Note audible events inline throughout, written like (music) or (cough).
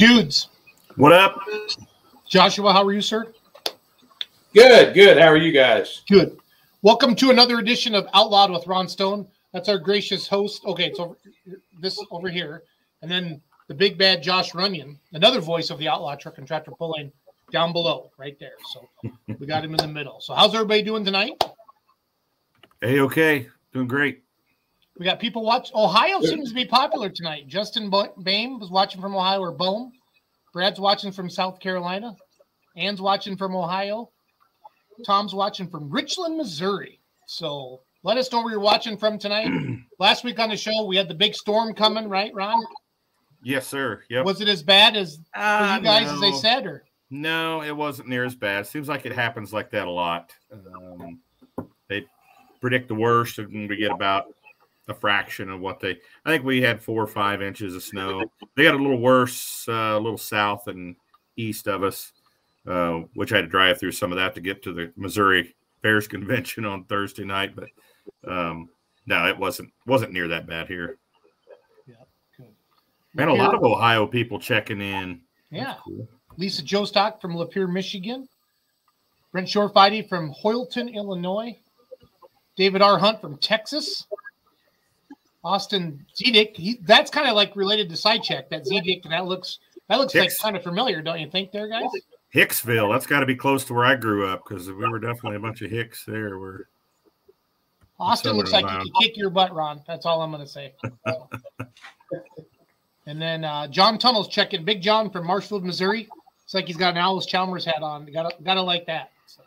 Dudes, What up? Joshua, how are you, sir? Good, good. How are you guys? Good. Welcome to another edition of Outlawed with Ron Stone. That's our gracious host. Okay, it's over this over here, and then the big bad Josh Runyon, another voice of the Outlaw Truck and Tractor Pulling, down below, right there. So we got him in the middle. So how's everybody doing tonight? Hey, okay. Doing great. We got people watch. Ohio seems to be popular tonight. Justin Bo- Bame was watching from Ohio, or Bohm. Brad's watching from South Carolina. Ann's watching from Ohio. Tom's watching from Richland, Missouri. So let us know where you're watching from tonight. (clears throat) Last week on the show, we had the big storm coming, right, Ron? Yes, sir. Yep. Was it as bad as for Ah, you guys as they said, or No, it wasn't near as bad. Seems like it happens like that a lot. Um, they predict the worst, and we get about a fraction of what they. I think we had four or five inches of snow. They got a little worse, uh, a little south and east of us, uh, which I had to drive through some of that to get to the Missouri Bears convention on Thursday night. But um, no, it wasn't wasn't near that bad here. Man, a lot of Ohio people checking in. yeah. Cool. Lisa Jostock from Lapeer, Michigan. Brent Shorefighty from Hoyleton, Illinois. David R. Hunt from Texas. Austin Zedick. He, that's kind of like related to Sychak. That Zedick. That looks that looks like kind of familiar, don't you think, there, guys? Hicksville. That's got to be close to where I grew up because we were definitely a bunch of Hicks there. We're Austin looks like he Ohio. could kick your butt, Ron. That's all I'm going to say. (laughs) And then uh, John Tunnel's checking. Big John from Marshfield, Missouri. It's like he's got an Allis-Chalmers hat on. Got to gotta like that. So.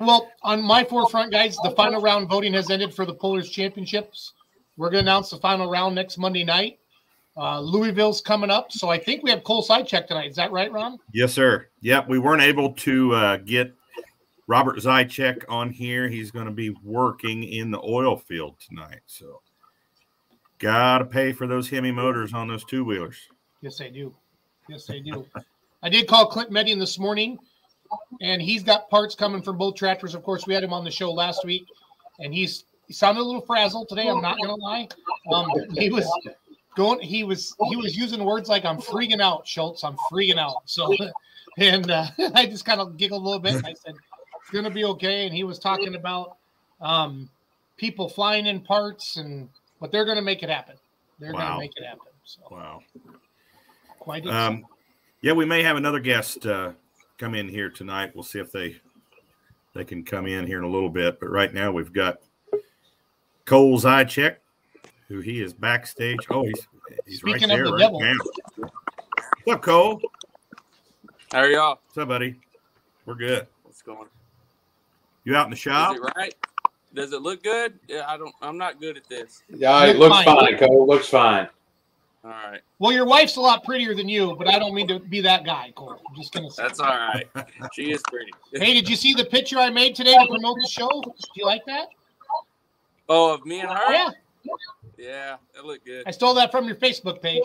Well, on my forefront, guys, the final round voting has ended for the Pullers Championships. We're going to announce the final round next Monday night. Uh, Louisville's coming up, so I think we have Cole Sychak tonight. Is that right, Ron? yes, sir. Yep, we weren't able to uh, get Robert Zychek on here. He's going to be working in the oil field tonight, so got to pay for those Hemi motors on those two wheelers. Yes, they do. Yes, they do. I did call Clint Median this morning. And he's got parts coming from both tractors. Of course, we had him on the show last week, and he's he sounded a little frazzled today. I'm not gonna lie. Um, he was going. He was he was using words like "I'm freaking out, Schultz. I'm freaking out." So, (laughs) and uh, (laughs) I just kind of giggled a little bit. And I said, "It's gonna be okay." And he was talking about um, people flying in parts, and but they're gonna make it happen. They're Wow. gonna make it happen. So Wow. quite. Um, yeah, we may have another guest uh, come in here tonight. We'll see if they they can come in here in a little bit. But right now we've got Cole check, who he is backstage. Oh, he's he's Speaking right of there the right devil. now. What's up, Cole? How are y'all? What's up, buddy? We're good. What's going on? You out in the shop? Is it right? Does it look good? Yeah, I don't. I'm not good at this. Yeah, it Looks looks fine. fine, Cole. Looks fine. All right, well, your wife's a lot prettier than you, but I don't mean to be that guy, Cole. I'm just gonna say. that's all right. She is pretty. Hey, did you see the picture I made today to promote the show? Do you like that? Oh, of me and her? Yeah, Yeah, it looked good. I stole that from your Facebook page.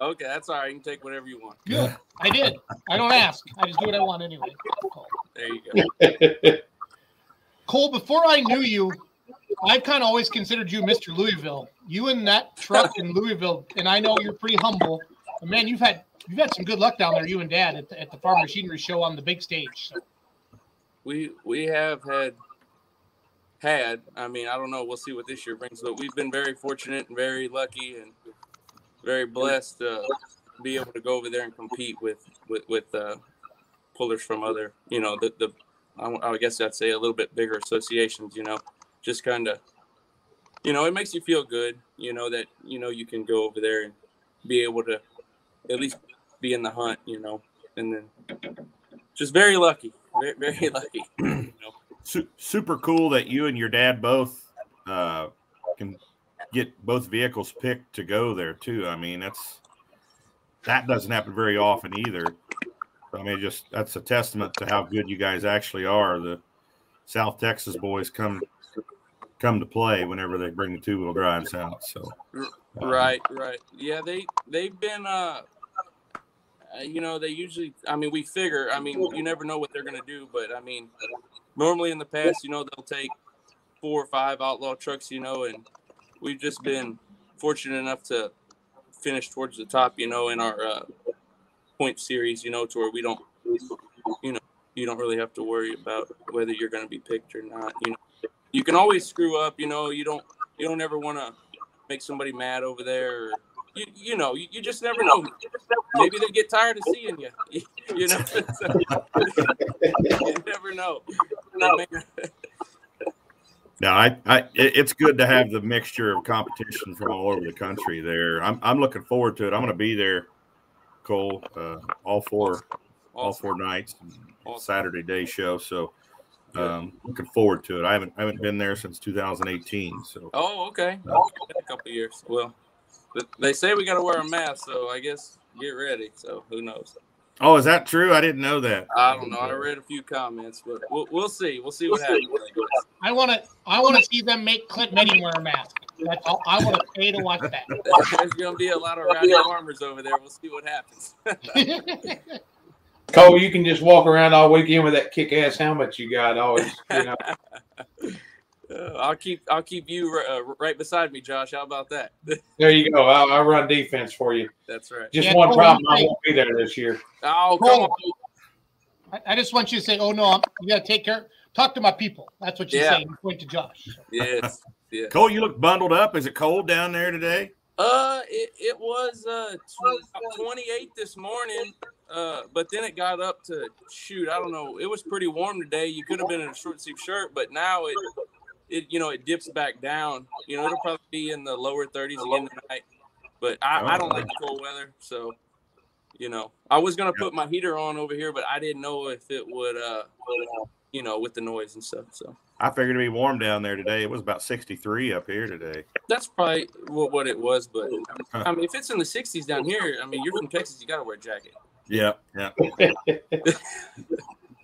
Okay, that's all right. You can take whatever you want. Good. I did. I don't ask. I just do what I want anyway. Cole. There you go. (laughs) Cole, before I knew you, I kind of always considered you Mr. Louisville. You and that truck in (laughs) Louisville, and I know you're pretty humble. But man, you've had you've had some good luck down there, you and Dad, at the, at the Farm Machinery Show on the big stage. So, We we have had had. I mean, I don't know. We'll see what this year brings, but we've been very fortunate and very lucky and very blessed to be able to go over there and compete with with with uh, pullers from other, you know, the the. I, I guess I'd say a little bit bigger associations. You know, just kind of, you know, it makes you feel good. You know that you know you can go over there and be able to at least be in the hunt. You know, and then just very lucky, very, very (laughs) lucky. You know? Su- super cool that you and your dad both uh, can get both vehicles picked to go there too. I mean, that's that doesn't happen very often either. I mean, just that's a testament to how good you guys actually are. The South Texas boys come come to play whenever they bring the two wheel drives out. So, um, Right, right. Yeah, they they've been uh uh, you know, they usually I mean, we figure, I mean, you never know what they're going to do, but I mean, normally in the past, you know, they'll take four or five outlaw trucks, you know, and we've just been fortunate enough to finish towards the top, you know, in our uh point series, you know, to where we don't you know, you don't really have to worry about whether you're going to be picked or not, you know. You can always screw up, you know, you don't you don't ever want to make somebody mad over there. Or, you, you know, you, you just never know. Maybe they get tired of seeing you. (laughs) You know, (laughs) (laughs) you never know. No, I, I, it's good to have the mixture of competition from all over the country there. I'm, I'm looking forward to it. I'm going to be there, Cole, uh, all four, all four nights, Awesome. Saturday day show. So, um, looking forward to it. I haven't, I haven't been there since 2018. So, Oh, okay. Been a couple years. Well, they say we got to wear a mask, so I guess get ready. So who knows? oh, is that true? I didn't know that. I don't know. I read a few comments, but we'll, we'll see. We'll see what happens. I want to I want to see them make Clint Medding wear a mask. That's all. I want to pay to watch that. (laughs) There's going to be a lot of rowdy farmers over there. We'll see what happens. (laughs) (laughs) Cole, you can just walk around all weekend with that kick-ass helmet you got. Always, you know. (laughs) Uh, I'll keep I'll keep you uh, right beside me, Josh. How about that? (laughs) There you go. I'll, I'll run defense for you. That's right. Just Yeah, one Cole, problem: I won't be there this year. Oh, come Cole. on. I, I just want you to say, "Oh no, I'm, you got to take care. Talk to my people." That's what you Yeah. say. You point to Josh. Yes. Yeah. Cole, you look bundled up. Is it cold down there today? Uh, it, it was uh tw- 28 this morning, uh, but then it got up to shoot. I don't know. It was pretty warm today. You could have been in a short sleeve shirt, but now it it you know it dips back down. You know it'll probably be in the lower 30s again tonight. But I, I don't like cold weather, so you know I was gonna put my heater on over here, but I didn't know if it would uh you know with the noise and stuff. So I figured it'd be warm down there today. It was about 63 up here today. that's probably what, what it was. But I mean, if it's in the 60s down here, I mean, you're from Texas, you gotta wear a jacket. Yeah, yeah. (laughs)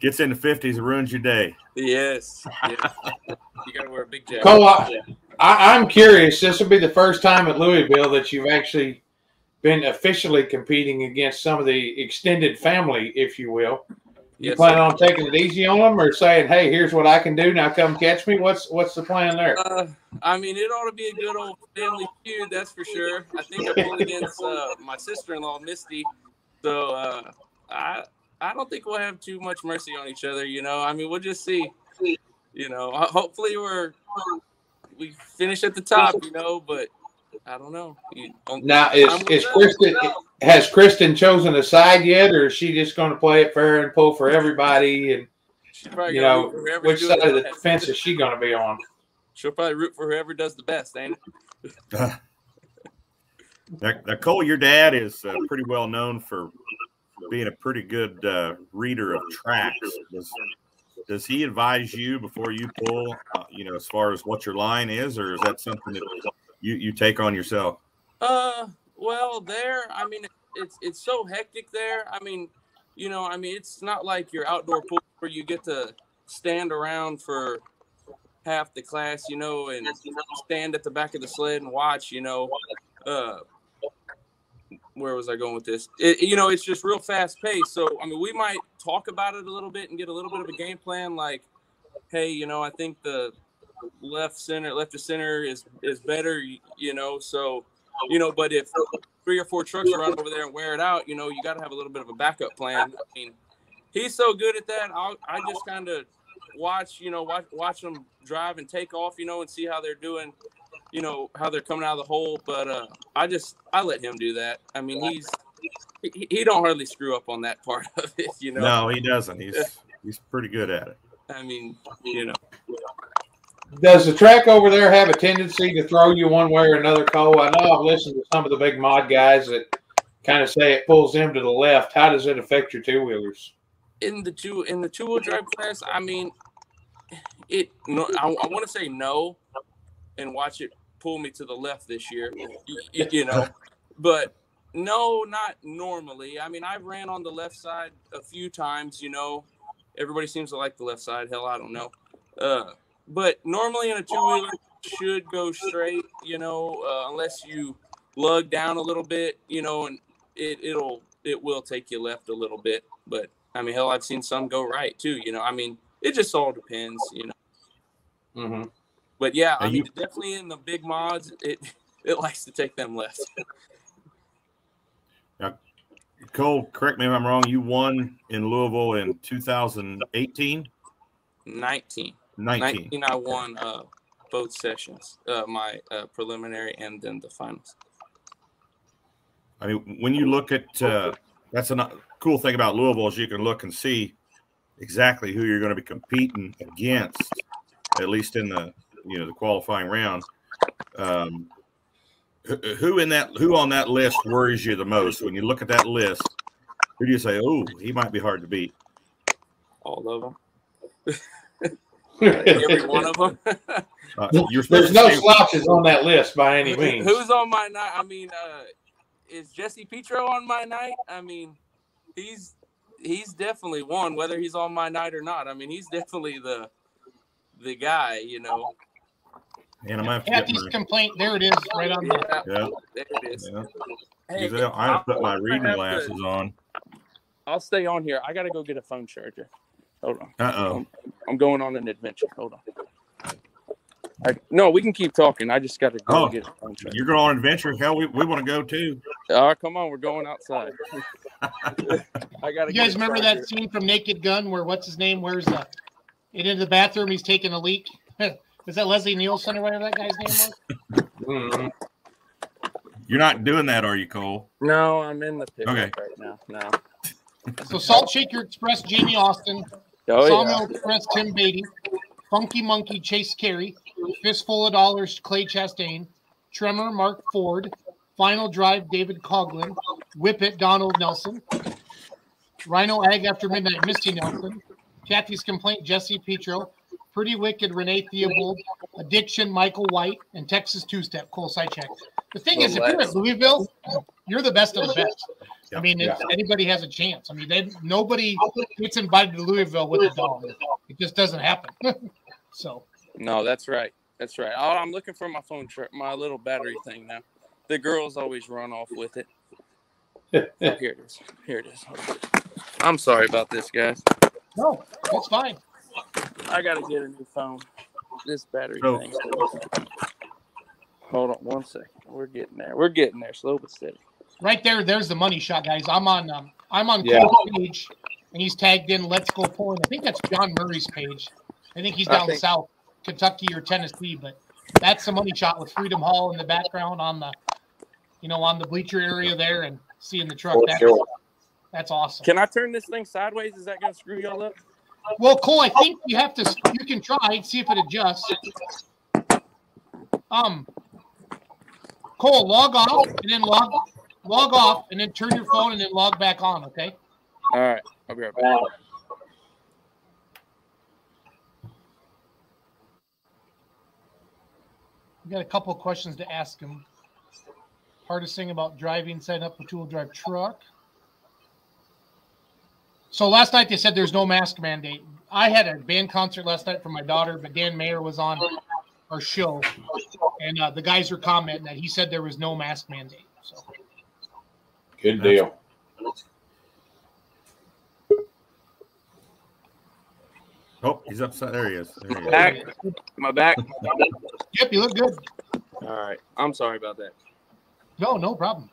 Gets in the 50s, ruins your day. Yes. yes. you gotta wear a big jacket. Cole, I, I, I'm curious. This will be the first time at Louisville that you've actually been officially competing against some of the extended family, if you will. You Yes, plan sir. on taking it easy on them, or saying, "Hey, here's what I can do. Now come catch me." What's what's the plan there? Uh, I mean, it ought to be a good old family feud, that's for sure. I think I pulled against uh, my sister-in-law, Misty. So uh, I I don't think we'll have too much mercy on each other. You know, I mean, we'll just see. You know, hopefully we're we finish at the top. You know, but I don't know. You, um, Now is is tell. Kristen has Kristen chosen a side yet, or is she just going to play it fair and pull for everybody? And you know, root for whoever's which side of the best. fence is she going to be on? She'll probably root for whoever does the best, ain't it? (laughs) Now, Cole, your dad is uh, pretty well known for being a pretty good uh, reader of tracks. Does, does he advise you before you pull, uh, you know, as far as what your line is, or is that something that you, you take on yourself? Uh, well, there. I mean, it's it's so hectic there. I mean, you know, I mean, it's not like your outdoor pool where you get to stand around for half the class, you know, and stand at the back of the sled and watch. You know, uh, where was I going with this? It, you know, it's just real fast paced. So, I mean, we might talk about it a little bit and get a little bit of a game plan, like, hey, you know, I think the left center, left to center is is better, you know, so you know, but if three or four trucks run over there and wear it out, you know, you got to have a little bit of a backup plan. I mean, he's so good at that. I'll, I just kind of watch, you know, watch watch them drive and take off, you know, and see how they're doing, you know, how they're coming out of the hole. But uh, I just I let him do that. I mean, he's he, he don't hardly screw up on that (laughs) part of it, you know. No, he doesn't. He's (laughs) he's pretty good at it. I mean, you know. Does the track over there have a tendency to throw you one way or another, Cole? I know I've listened to some of the big mod guys that kind of say it pulls them to the left. How does it affect your two wheelers? in the two in the two wheel drive class, I mean, it. No, I, I want to say no, and watch it pull me to the left this year. y- y- You know, but no, not normally. I mean, I've ran on the left side a few times. You know, everybody seems to like the left side. Hell, I don't know. Uh, but normally in a two wheeler should go straight. You know, uh, unless you lug down a little bit. You know, and it it'll it will take you left a little bit, but I mean, hell, I've seen some go right too. You know, I mean, it just all depends. You know, Mm-hmm. But yeah, I mean, you- definitely in the big mods, it (laughs) it likes to take them left. (laughs) Cole, correct me if I'm wrong. You won in Louisville in 2018, 19. 19. 19 I won uh, both sessions, uh, my uh, preliminary and then the finals. I mean, when you look at uh, that's a cool thing about Louisville is you can look and see exactly who you're going to be competing against, at least in the you know the qualifying round. Um, who- who in that who on that list worries you the most when you look at that list? Who do you say, oh, he might be hard to beat? All of them, (laughs) every one of them. Uh, There's no to slouches on that list by any means. Who's on my night? I mean, uh, is Jesse Petro on my night? I mean, he's he's definitely one, whether he's on my night or not. I mean, he's definitely the the guy, you know. And I might have to get Kathy's my, complaint. There it is, right on the. Yeah, yeah, there it is. yeah. Hey, Because I have to put my I'll- reading I have to- glasses on. I'll stay on here. I gotta go get a phone charger. Hold on. Uh oh. I'm going on an adventure. Hold on. I, no, we can keep talking. I just gotta go Oh, get a phone charger. You're going on an adventure. Hell, we, we want to go too. All right, come on, we're going outside. (laughs) I gotta. You guys remember that scene from Naked Gun where what's his name? Where's the into the bathroom? He's taking a leak. (laughs) Is that Leslie Nielsen or whatever that guy's name was? Mhm. You're not doing that, are you, Cole? No, I'm in the pickup Okay. right now. No. So Salt Shaker Express, Jamie Austin. Oh Sawmill Express, Tim Beatty. Funky Monkey, Chase Carey. Fistful of Dollars, Clay Chastain. Tremor, Mark Ford. Final Drive, David Coughlin. Whip It, Donald Nelson. Rhino Egg After Midnight, Misty Nelson. Kathy's Complaint, Jesse Petro. Pretty Wicked, Renee Theobald. Addiction, Michael White. And Texas Two Step, Cole Sychak. The thing is, if you're at Louisville, you're the best of the best. I mean, if anybody has a chance. I mean, they, nobody gets invited to Louisville with a dog. It just doesn't happen. (laughs) so, No, that's right. That's right. Oh, I'm looking for my phone, char- my little battery thing now. The girls always run off with it. (laughs) Oh, here it is. Here it is. I'm sorry about this, guys. No, that's fine. I gotta get a new phone. This battery So- thing. Hold on one second. We're getting there. We're getting there, slow but steady. Right there, there's the money shot, guys. I'm on um, I'm on Yeah. Cole's page, and he's tagged in Let's Go Pulling. I think that's John Murray's page. I think he's down think- south, Kentucky or Tennessee, but that's the money shot with Freedom Hall in the background on the, you know, on the bleacher area there, and seeing the truck. For That's, sure. that's awesome. Can I turn this thing sideways? Is that gonna screw y'all up? Well, Cole, I think you have to. You can try see if it adjusts. Um, Cole, log off and then log log off and then turn your phone and then log back on. Okay. All right, I'll be right back. We got a couple of questions to ask him. Hardest thing about driving, setting up a two-wheel drive truck. So last night they said there's no mask mandate. I had a band concert last night for my daughter, but Dan Mayer was on our show, and uh, the guys were commenting that he said there was no mask mandate. So Good deal. Oh, he's upside. There he is. There he is. Back. Am I back? yep, you look good. All right. I'm sorry about that. No, no problem.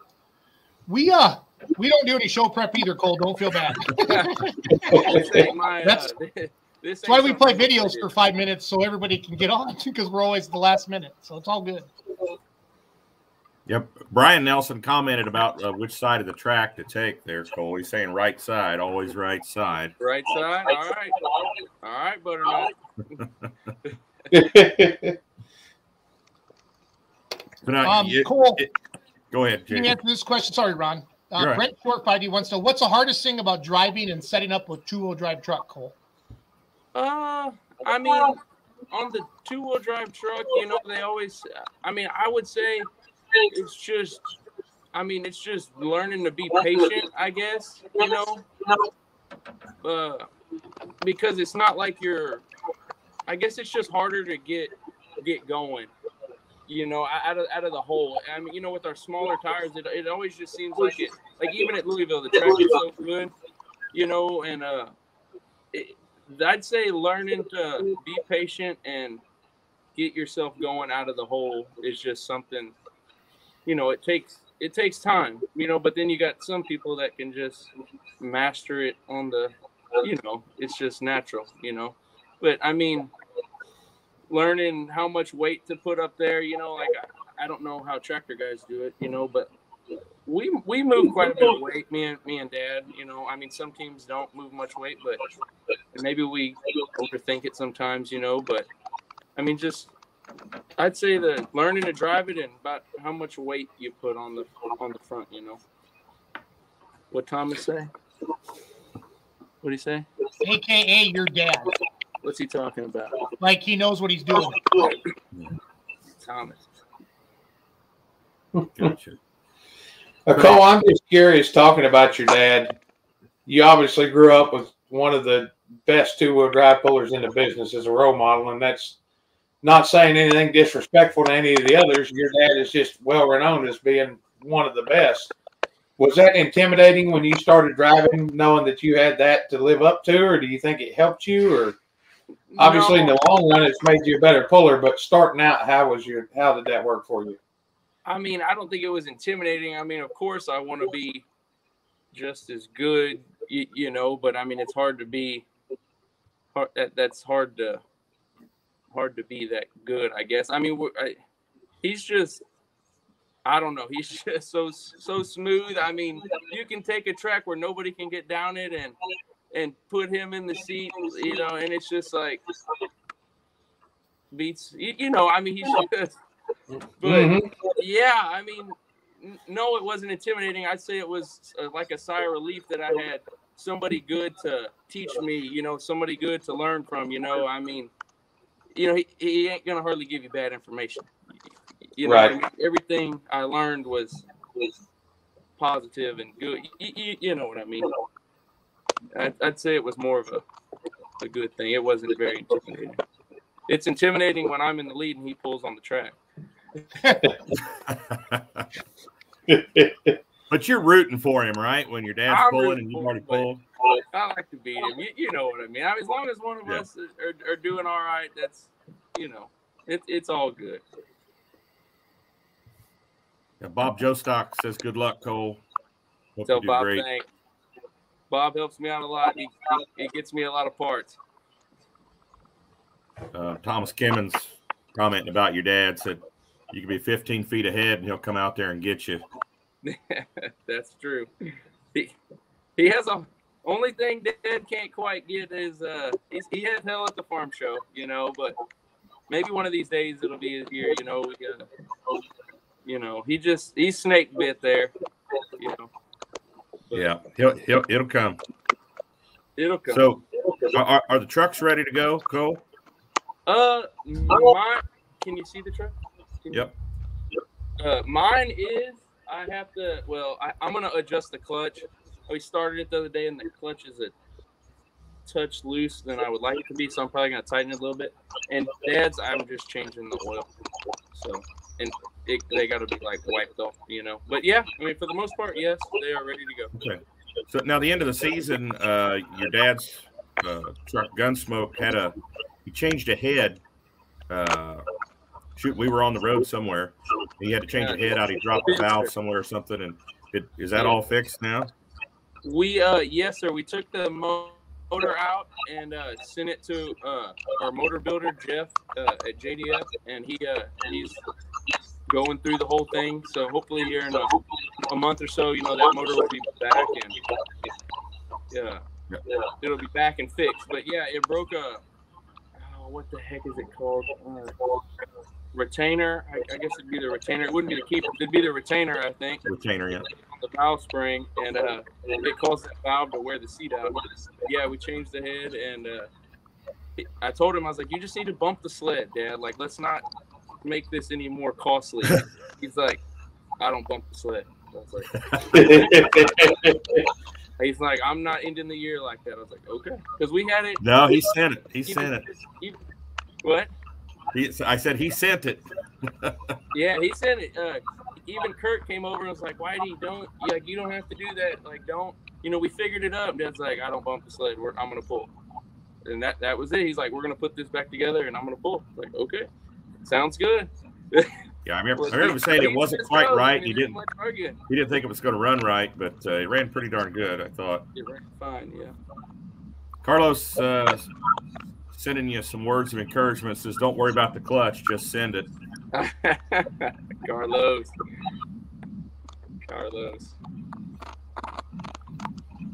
We uh we don't do any show prep either, Cole. Don't feel bad. This ain't my, uh, That's- (laughs) this That's why we play videos for five minutes so everybody can get on (laughs) because we're always the last minute. So it's all good. Yep. Brian Nelson commented about uh, which side of the track to take there, Cole. He's saying right side, always right side. Right side. All right. All right, butternut. (laughs) But, uh, Um, you- Cole, it- go ahead, can you answer this question? Sorry, Ron. Uh, You're right. Brent Shortfighty wants to know what's the hardest thing about driving and setting up a two-wheel drive truck, Cole? Uh, I mean, on the two-wheel drive truck, you know, they always. I mean, I would say it's just. I mean, it's just learning to be patient. I guess you know. Uh, because it's not like you're. I guess it's just harder to get get going. You know, out of out of the hole. I mean, you know, with our smaller tires, it, it always just seems like it. Like even at Louisville, the track is so good. You know, and uh, it, I'd say learning to be patient and get yourself going out of the hole is just something. You know, it takes it takes time. You know, but then you got some people that can just master it on the. You know, it's just natural. You know, but I mean, learning how much weight to put up there. You know, like I, I don't know how tractor guys do it. You know, but we we move quite a bit of weight. Me and me and Dad. You know, I mean, some teams don't move much weight, but maybe we overthink it sometimes. You know, but I mean, just I'd say the learning to drive it and about how much weight you put on the on the front. You know, what Thomas say? What do you say? AKA your dad. What's he talking about? Like he knows what he's doing. Thomas. Gotcha. Uh, Cole, I'm just curious talking about your dad. You obviously grew up with one of the best two wheel drive pullers in the business as a role model, and that's not saying anything disrespectful to any of the others. Your dad is just well renowned as being one of the best. Was that intimidating when you started driving, knowing that you had that to live up to, or do you think it helped you? Or obviously, in the long run, it's made you a better puller. But starting out, how was your how did that work for you? I mean, I don't think it was intimidating. I mean, of course, I want to be just as good, you, you know, but I mean, it's hard to be. Hard, that that's hard to hard to be that good, I guess. I mean, I, he's just. I don't know. (laughs) He's just so so smooth. I mean, you can take a track where nobody can get down it and and put him in the seat, you know, and it's just like beats. You, know, I mean, he's (laughs) just. But Mhm. yeah, I mean, no, it wasn't intimidating. I'd say it was uh, like a sigh of relief that I had somebody good to teach me, you know, somebody good to learn from, you know. I mean, you know, he, he ain't gonna hardly give you bad information. You know, Right. I mean, everything I learned was was positive and good. You, you, you know what I mean? I'd, I'd say it was more of a a good thing. It wasn't very intimidating. It's intimidating when I'm in the lead and he pulls on the track. (laughs) but you're rooting for him, right? When your dad's I'm pulling and you've already pulled. I like to beat him. You, you know what I mean. I mean, as long as one of Yeah. us are, are doing all right, that's you know, it, it's all good. Yeah, Bob Jostock says, "Good luck, Cole. Hope do Bob great." thanks. Bob helps me out a lot. He, he, gets me a lot of parts. Uh, Thomas Kimmons commenting about your dad said, "You can be 15 feet ahead, and he'll come out there and get you." (laughs) That's true. He, he has a only thing Dad can't quite get is uh he's, he has hell at the farm show, you know, but maybe one of these days it'll be here, you know. We got, you know, he just he's snake bit there, you know. Yeah, he'll, he'll it'll come. it'll come. So, are, are- are the trucks ready to go, Cole? Uh, mine. Can you see the truck? Can you- Yep. Uh, mine is. I have to. Well, I, I'm gonna adjust the clutch. We started it the other day, and the clutch is a touch loose than I would like it to be. So I'm probably gonna tighten it a little bit. And Dad's, I'm just changing the oil. So, and it, they got to be like wiped off, you know. But yeah, I mean, for the most part, yes, they are ready to go. Okay. So now the end of the season, uh, your dad's uh, truck Gunsmoke had a he changed a head. Uh, shoot, we were on the road somewhere. He had to change a head out. He dropped a valve somewhere or something. And it, is that all fixed now? We uh yes sir, we took the motor out and uh sent it to uh our motor builder Jeff uh, at JDF and he uh he's going through the whole thing. So hopefully here in a, a month or so, you know, that motor will be back and yeah, it'll be back and fixed. But yeah, it broke a oh, what the heck is it called? Retainer. I, I guess it'd be the retainer. It wouldn't be the keeper. It'd be the retainer, I think Retainer, yeah. on the valve spring, and uh, it caused that valve to wear the seat out. Yeah, we changed the head, and uh, I told him I was like, "You just need to bump the sled, Dad. Like, let's not make this any more costly." (laughs) He's like, "I don't bump the sled." Like, (laughs) "He's like, I'm not ending the year like that." I was like, "Okay," because we had it. No, he sent it. He even- sent it. even- what? He, I said he sent it. Yeah, he sent it. Uh, even Kurt came over and was like, "Why do you don't like you don't have to do that? Like, don't you know? We figured it up." Dad's like, "I don't bump the sled. We're, I'm gonna pull," and that that was it. He's like, "We're gonna put this back together, and I'm gonna pull." Like, okay, sounds good. Yeah, I remember. I remember saying it wasn't quite goes. I right. mean, He didn't. He didn't think it was going to run right, but uh, it ran pretty darn good. I thought. It ran fine, yeah. Carlos uh, sending you some words of encouragement. Says, "Don't worry about the clutch. Just send it." (laughs) Carlos. Carlos.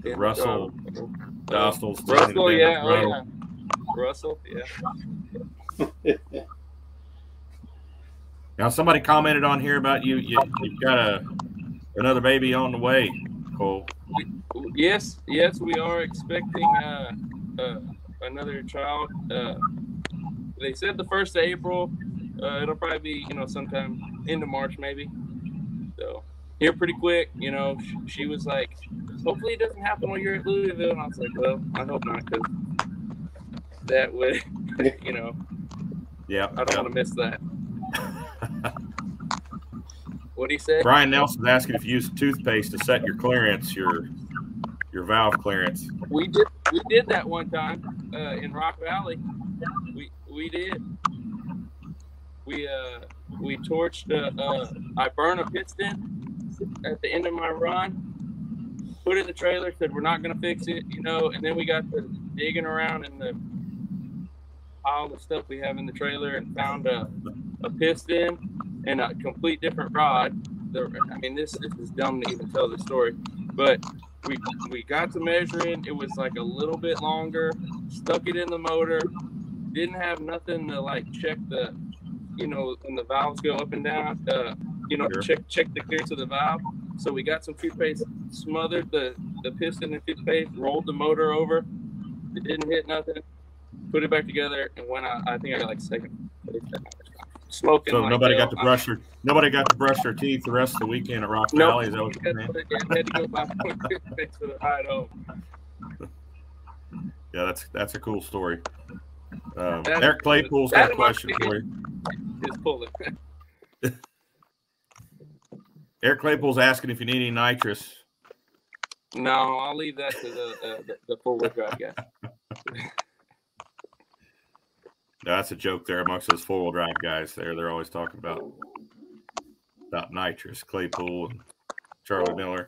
Russell. uh, Dostals. Russell, yeah, oh, yeah. Russell, yeah. (laughs) Now, somebody commented on here about you. you you've got a another baby on the way, Cole. Yes, yes, we are expecting uh, uh, another child. Uh, they said the first of April. Uh, it'll probably be you know sometime into March maybe. So here pretty quick. You know, she, she was like, hopefully it doesn't happen when you're at Louisville. And I was like, well, I hope not, because that would, (laughs) you know, Yeah. I don't want to miss that. What do you say? Brian Nelson's asking if you use toothpaste to set your clearance, your your valve clearance. We did we did that one time uh, in Rock Valley. We we did. We uh we torched uh, uh I burned a piston at the end of my run, put it in the trailer, said we're not gonna fix it, you know, and then we got to digging around in the pile of stuff we have in the trailer and found a, a piston and a complete different rod. The, I mean this this is dumb to even tell the story, but we we got to measuring. It was like a little bit longer. Stuck it in the motor. Didn't have nothing to like check the, you know, when the valves go up and down. Uh, you know, Sure. check check the clearance of the valve. So we got some toothpaste, smothered the the piston in toothpaste, rolled the motor over. It didn't hit nothing. Put it back together and went out. I think I got like second. Smoking. So like nobody hell. got to brush their nobody got to brush their teeth the rest of the weekend at Rock Nope. Valley. Is that what you're saying? I had to go buy (laughs) more toothpaste for the ride. Yeah, that's that's a cool story. Um, That- Eric Claypool's got a question for you. Just pull it. Eric Claypool's asking if you need any nitrous. No, I'll leave that to the uh, the, the drive guy. (laughs) That's a joke there amongst those four wheel drive guys. There, they're always talking about about nitrous, Claypool, and Charlie Miller.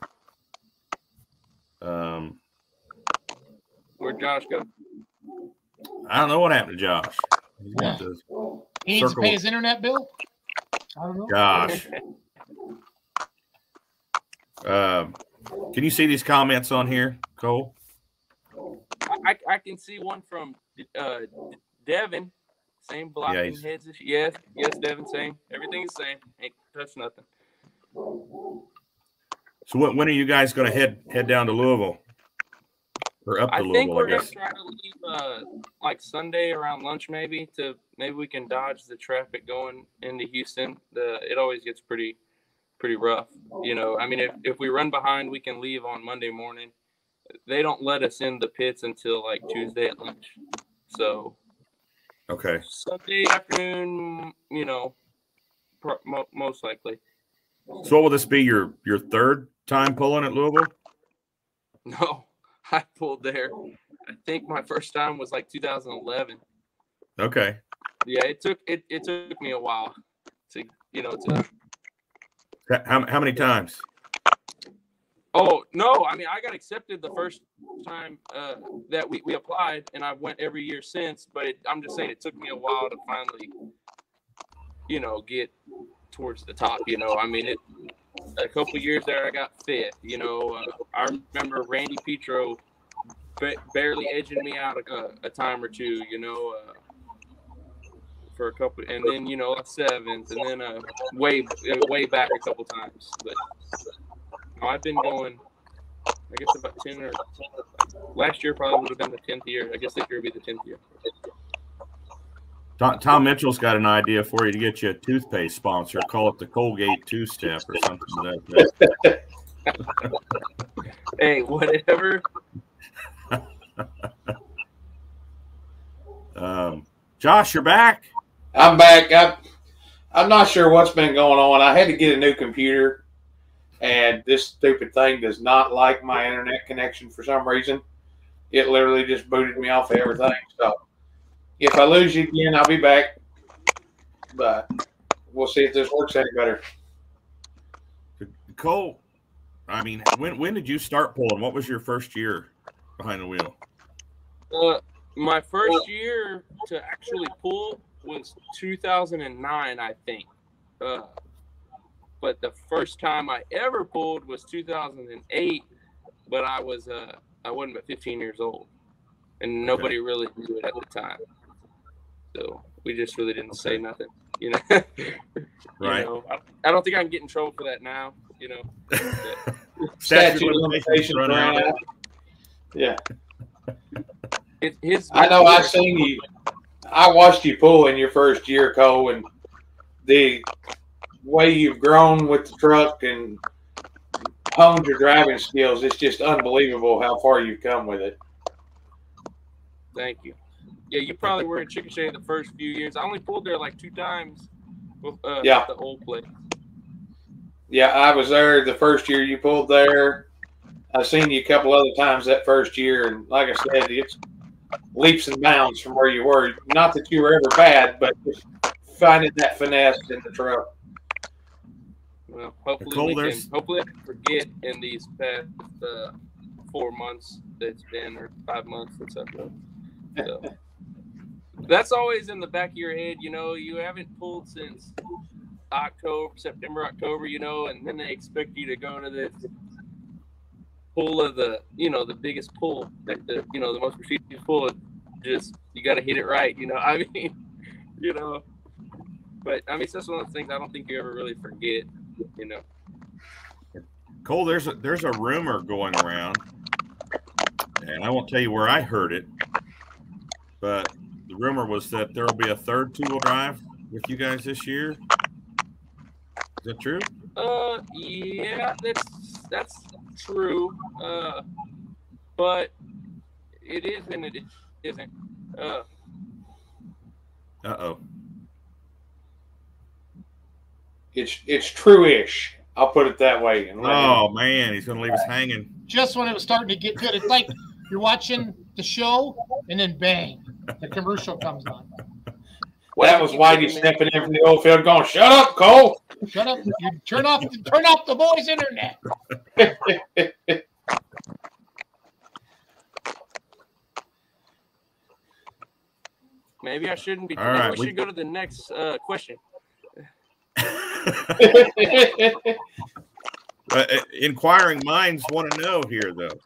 Um, Where'd Josh go? I don't know what happened to Josh. He's got this- He needs Circle. to pay his internet bill. I don't know. Gosh. (laughs) Um, can you see these comments on here, Cole? I, I can see one from uh, Devin. Same blocking he's- heads. Yes, yes, Devin. Same. Everything's the same. Ain't touched nothing. So when, when are you guys going to head head down to Louisville or up to I think Louisville? we're I gonna guess. try to leave uh, like Sunday around lunch, maybe to maybe we can dodge the traffic going into Houston. The it always gets pretty pretty rough. You know, I mean, if if we run behind, we can leave on Monday morning. They don't let us in the pits until like Tuesday at lunch. So Okay. Sunday afternoon, you know, pro- mo- most likely. So what will this be your your third time pulling at Louisville? (laughs) No, I pulled there. I think my first time was like 2011. Okay. Yeah, it took it, it took me a while to you know to How, how many times? Oh no I mean I got accepted the first time uh, that we, we applied and I've went every year since but it, I'm just saying it took me a while to finally you know get towards the top you know I mean it a couple years there I got fifth you know uh, I remember Randy Petro ba- barely edging me out a, a time or two you know uh, for a couple, and then you know seventh, and then uh, way way back a couple times. But I've been going. I guess about ten or last year probably would have been the tenth year. I guess this year would be the tenth year. Tom, Tom Mitchell's got an idea for you to get you a toothpaste sponsor. Call it the Colgate Two Step or something like that. (laughs) Hey, whatever. (laughs) Um, Josh, you're back. I'm back. I'm, I'm not sure what's been going on. I had to get a new computer, and this stupid thing does not like my internet connection for some reason. It literally just booted me off of everything. So if I lose you again, I'll be back. But we'll see if this works any better. Cole, I mean, when when did you start pulling? What was your first year behind the wheel? Uh, my first year to actually pull was 2009, I think. Uh, but the first time I ever pulled was 2008. But I was uh, I wasn't but 15 years old, and nobody really knew it at the time. So we just really didn't say nothing, you know. (laughs) You Right. know, I, I don't think I can get in trouble for that now. You know. (laughs) Statute of limitations run ran out. out. Yeah. It, his I know I seen you. I watched you pull in your first year, Cole, and the way you've grown with the truck and honed your driving skills. It's just unbelievable how far you've come with it. Thank you. Yeah, you probably were in Chickasha the first few years. I only pulled there like two times with uh, Yeah. the old place. Yeah, I was there the first year you pulled there. I've seen you a couple other times that first year, and like I said, it's leaps and bounds from where you were. Not that you were ever bad, but just finding that finesse in the truck. Well, hopefully Nicole, we there's- can. Hopefully, I can forget in these past uh, four months that it's been, or five months since I've done. So (laughs) that's always in the back of your head. You know, you haven't pulled since October, September, October. You know, and then they expect you to go to this pull of the, you know, the biggest pull, the, the you know, the most prestigious pull. Just you got to hit it right. You know, (laughs) I mean, you know. But I mean, just one of those things I don't think you ever really forget. You know. Cole, there's a, there's a rumor going around, and I won't tell you where I heard it, but the rumor was that there will be a third two wheel drive with you guys this year. Is that true? Uh, yeah, that's that's true. Uh, but it is and it isn't. Uh, Uh oh. It's it's true-ish. I'll put it that way. And let him Oh man, he's going to leave us hanging. just when it was starting to get good. It's like you're watching the show and then bang, the commercial comes on. Well, that was Whitey stepping in from the old field, going, "Shut up, Cole." Shut up! You turn off turn off the boys' internet. Maybe I shouldn't be. All maybe right, we we- should go to the next uh, question. (laughs) Uh, uh, inquiring minds want to know here, though.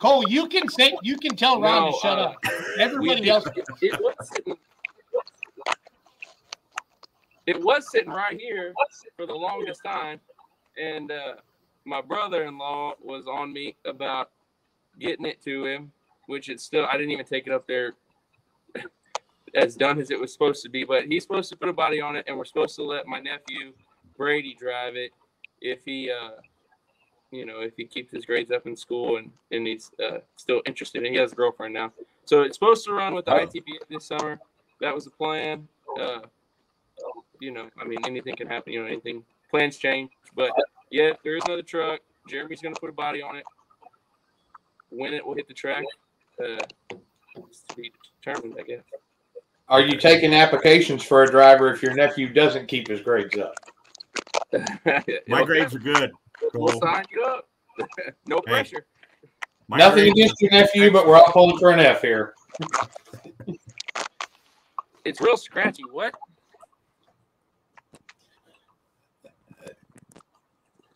Cole, you can say you can tell Ron No, to shut uh, up. Everybody We- else. It was sitting. It was sitting right here for the longest time, and uh, my brother-in-law was on me about getting it to him, which it's still. I didn't even take it up there as done as it was supposed to be, but he's supposed to put a body on it, and we're supposed to let my nephew Brady drive it if he, uh, you know, if he keeps his grades up in school and and he's uh, still interested. And he has a girlfriend now, so it's supposed to run with the Oh. ITP this summer. That was the plan. Uh, you know, I mean, anything can happen. You know, anything plans change, but yeah, there is another truck. Jeremy's gonna put a body on it. When it will hit the track, uh, to be determined, I guess. Are you taking applications for a driver if your nephew doesn't keep his grades up? (laughs) My grades are good. We'll Cole. sign you up. (laughs) no Hey. pressure. My Nothing against your nephew, but we're all pulling for an F here. (laughs) It's real scratchy. What?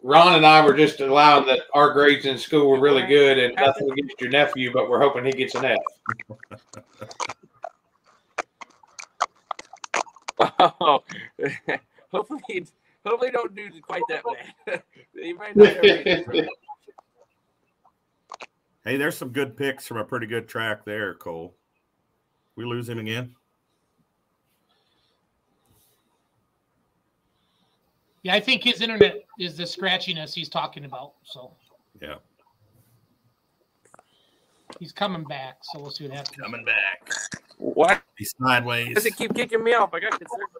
Ron and I were just allowing that our grades in school were really good and nothing against your nephew, but we're hoping he gets an F. Oh, (laughs) hopefully, hopefully, don't do quite that bad. (laughs) he might not ever get it right. Hey, there's some good picks from a pretty good track there, Cole. We lose him again? Yeah, I think his internet is the scratchiness he's talking about. So Yeah. He's coming back. So we'll see what happens. Coming back. What? He's sideways. does it keep kicking me off? I got concerned.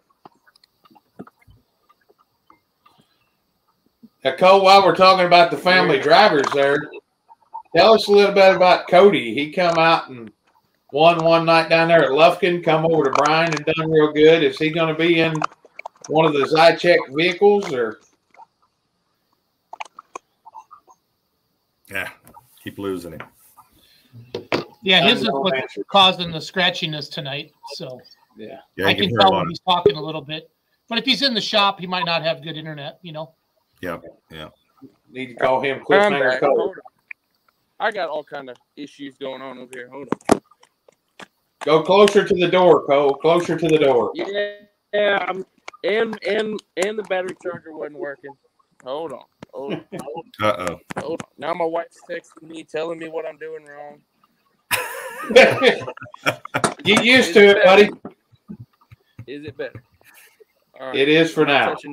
Now, Cole, while we're talking about the family drivers there, tell us a little bit about Cody. He come out and won one night down there at Lufkin, come over to Brian and done real good. Is he going to be in one of the Sychak vehicles or? Yeah. Keep losing him. Yeah, his is No what's answer. causing the scratchiness tonight. So Yeah. Yeah, I you can tell a when he's talking a little bit. But if he's in the shop, he might not have good internet. You know. Yeah, yeah. Need to call him I'm Cliffhanger Hold on. I got all kind of issues going on over here. Hold on. Go closer to the door, Cole. Closer to the door. Yeah, yeah. I'm, and and and the battery charger wasn't working. Hold on. Hold on. Uh-oh. Hold on. Now my wife's texting me, telling me what I'm doing wrong. Get used to it, buddy. Is it better? All It is for now. (clears throat)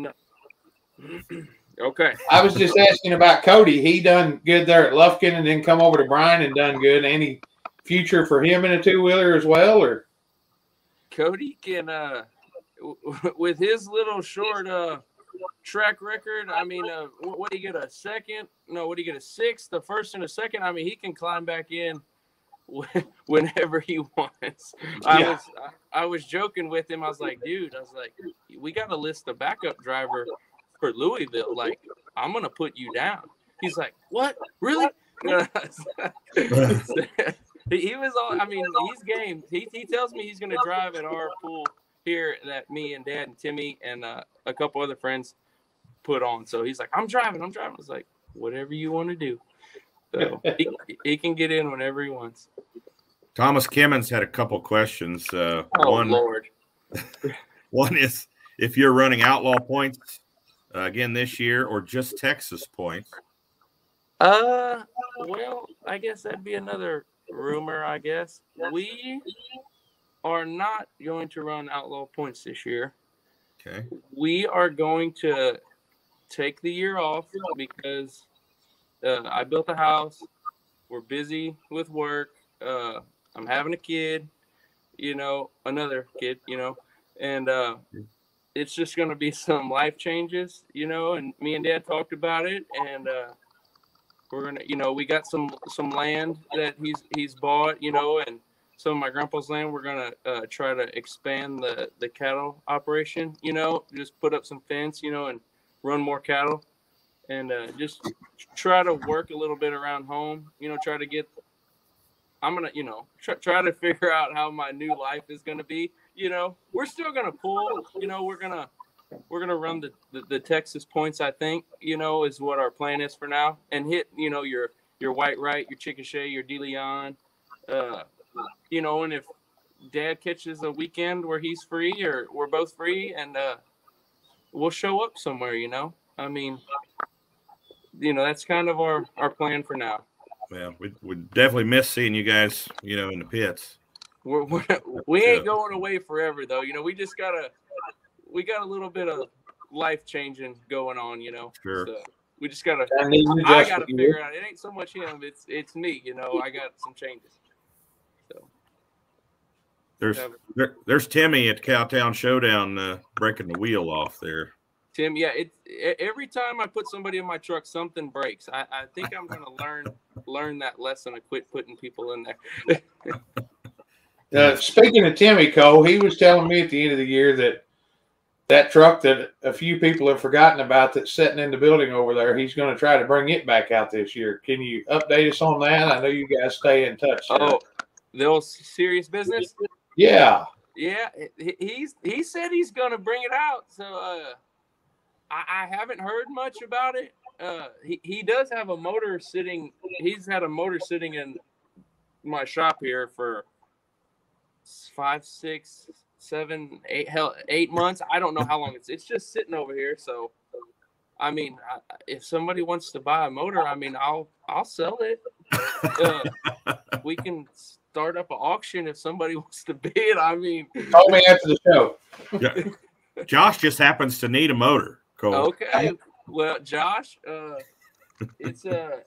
Okay. I was just asking about Cody. He done good there at Lufkin and then come over to Brian and done good. Any future for him in a two wheeler as well, or Cody can uh with his little short uh track record, I mean uh what, do you get a second? No, what do you get a sixth, the first and a second? I mean he can climb back in (laughs) whenever he wants. I Yeah. was I, was joking with him. I was like, dude, I was like, we got to list a backup driver for Louisville. Like, I'm gonna put you down. He's like, what? Really? (laughs) he, (laughs) he was all. I mean, he's game. He, he tells me he's gonna drive at our pool here that me and Dad and Timmy and uh, a couple other friends put on. So he's like, I'm driving. I'm driving. I was like, whatever you want to do. So (laughs) he, he can get in whenever he wants. Thomas Kimmons had a couple questions. Uh, Oh one, Lord. (laughs) one is if you're running outlaw points uh, again this year or just Texas points. Uh, well, I guess that'd be another rumor. I guess we are not going to run outlaw points this year. Okay. We are going to take the year off because uh, I built a house. We're busy with work. Uh, I'm having a kid, you know, another kid, you know, and uh, it's just going to be (laughs) some life changes, you know. And me and Dad talked about it, and uh, we're gonna, you know, we got some some land that he's he's bought, you know, and some of my grandpa's land. We're gonna uh, try to expand the the cattle operation, you know, just put up some fence, you know, and run more cattle, and uh, just try to work a little bit around home, you know, try to get. I'm gonna, you know, try, try to (laughs) figure out how my new life is gonna be. You know, we're still gonna pull. You know, we're gonna we're gonna run the, the, the Texas points. I think you know is what our plan is for now, and hit you know your your white right, your Chickasha, your De Leon, uh, you know, and if Dad catches a weekend where he's free or we're both free, and uh, we'll show up somewhere. You know, I mean, you know, that's kind of our our plan for now. Well, we we definitely miss seeing you guys, you know, in the pits. We're, we're we ain't going away forever though. You know, we just gotta we got a little bit of life changing going on, you know. Sure. So we just gotta. I, need you I gotta for you. figure out. It ain't so much him. It's it's me. You know. I got some changes. So There's there, there's Timmy at Cowtown Showdown uh, breaking the wheel off there. Tim, yeah. It, every time I put somebody in my truck, something breaks. I, I think I'm gonna (laughs) learn learn that lesson and quit putting people in there. (laughs) Uh, speaking of Timmy Cole, he was telling me at the end of the year that that truck that a few people have forgotten about that's sitting in the building over there, he's going to try to bring it back out this year. Can you update us on that? I know you guys stay in touch. there. Oh, the old serious business. yeah. Yeah, he- he's he said he's gonna bring it out. So uh, I, I haven't heard much about it. Uh, he he does have a motor sitting. He's had a motor sitting in my shop here for five, six, seven, eight, hell, eight months. I don't know how long it's. It's just sitting over here. So, I mean, I, if somebody wants to buy a motor, I mean, I'll I'll sell it. Uh, (laughs) we can start up an auction if somebody (laughs) wants to bid. I mean, Call me after the show. Yeah. Josh just happens to need a motor. Cole. okay. Well, Josh, uh, it's uh,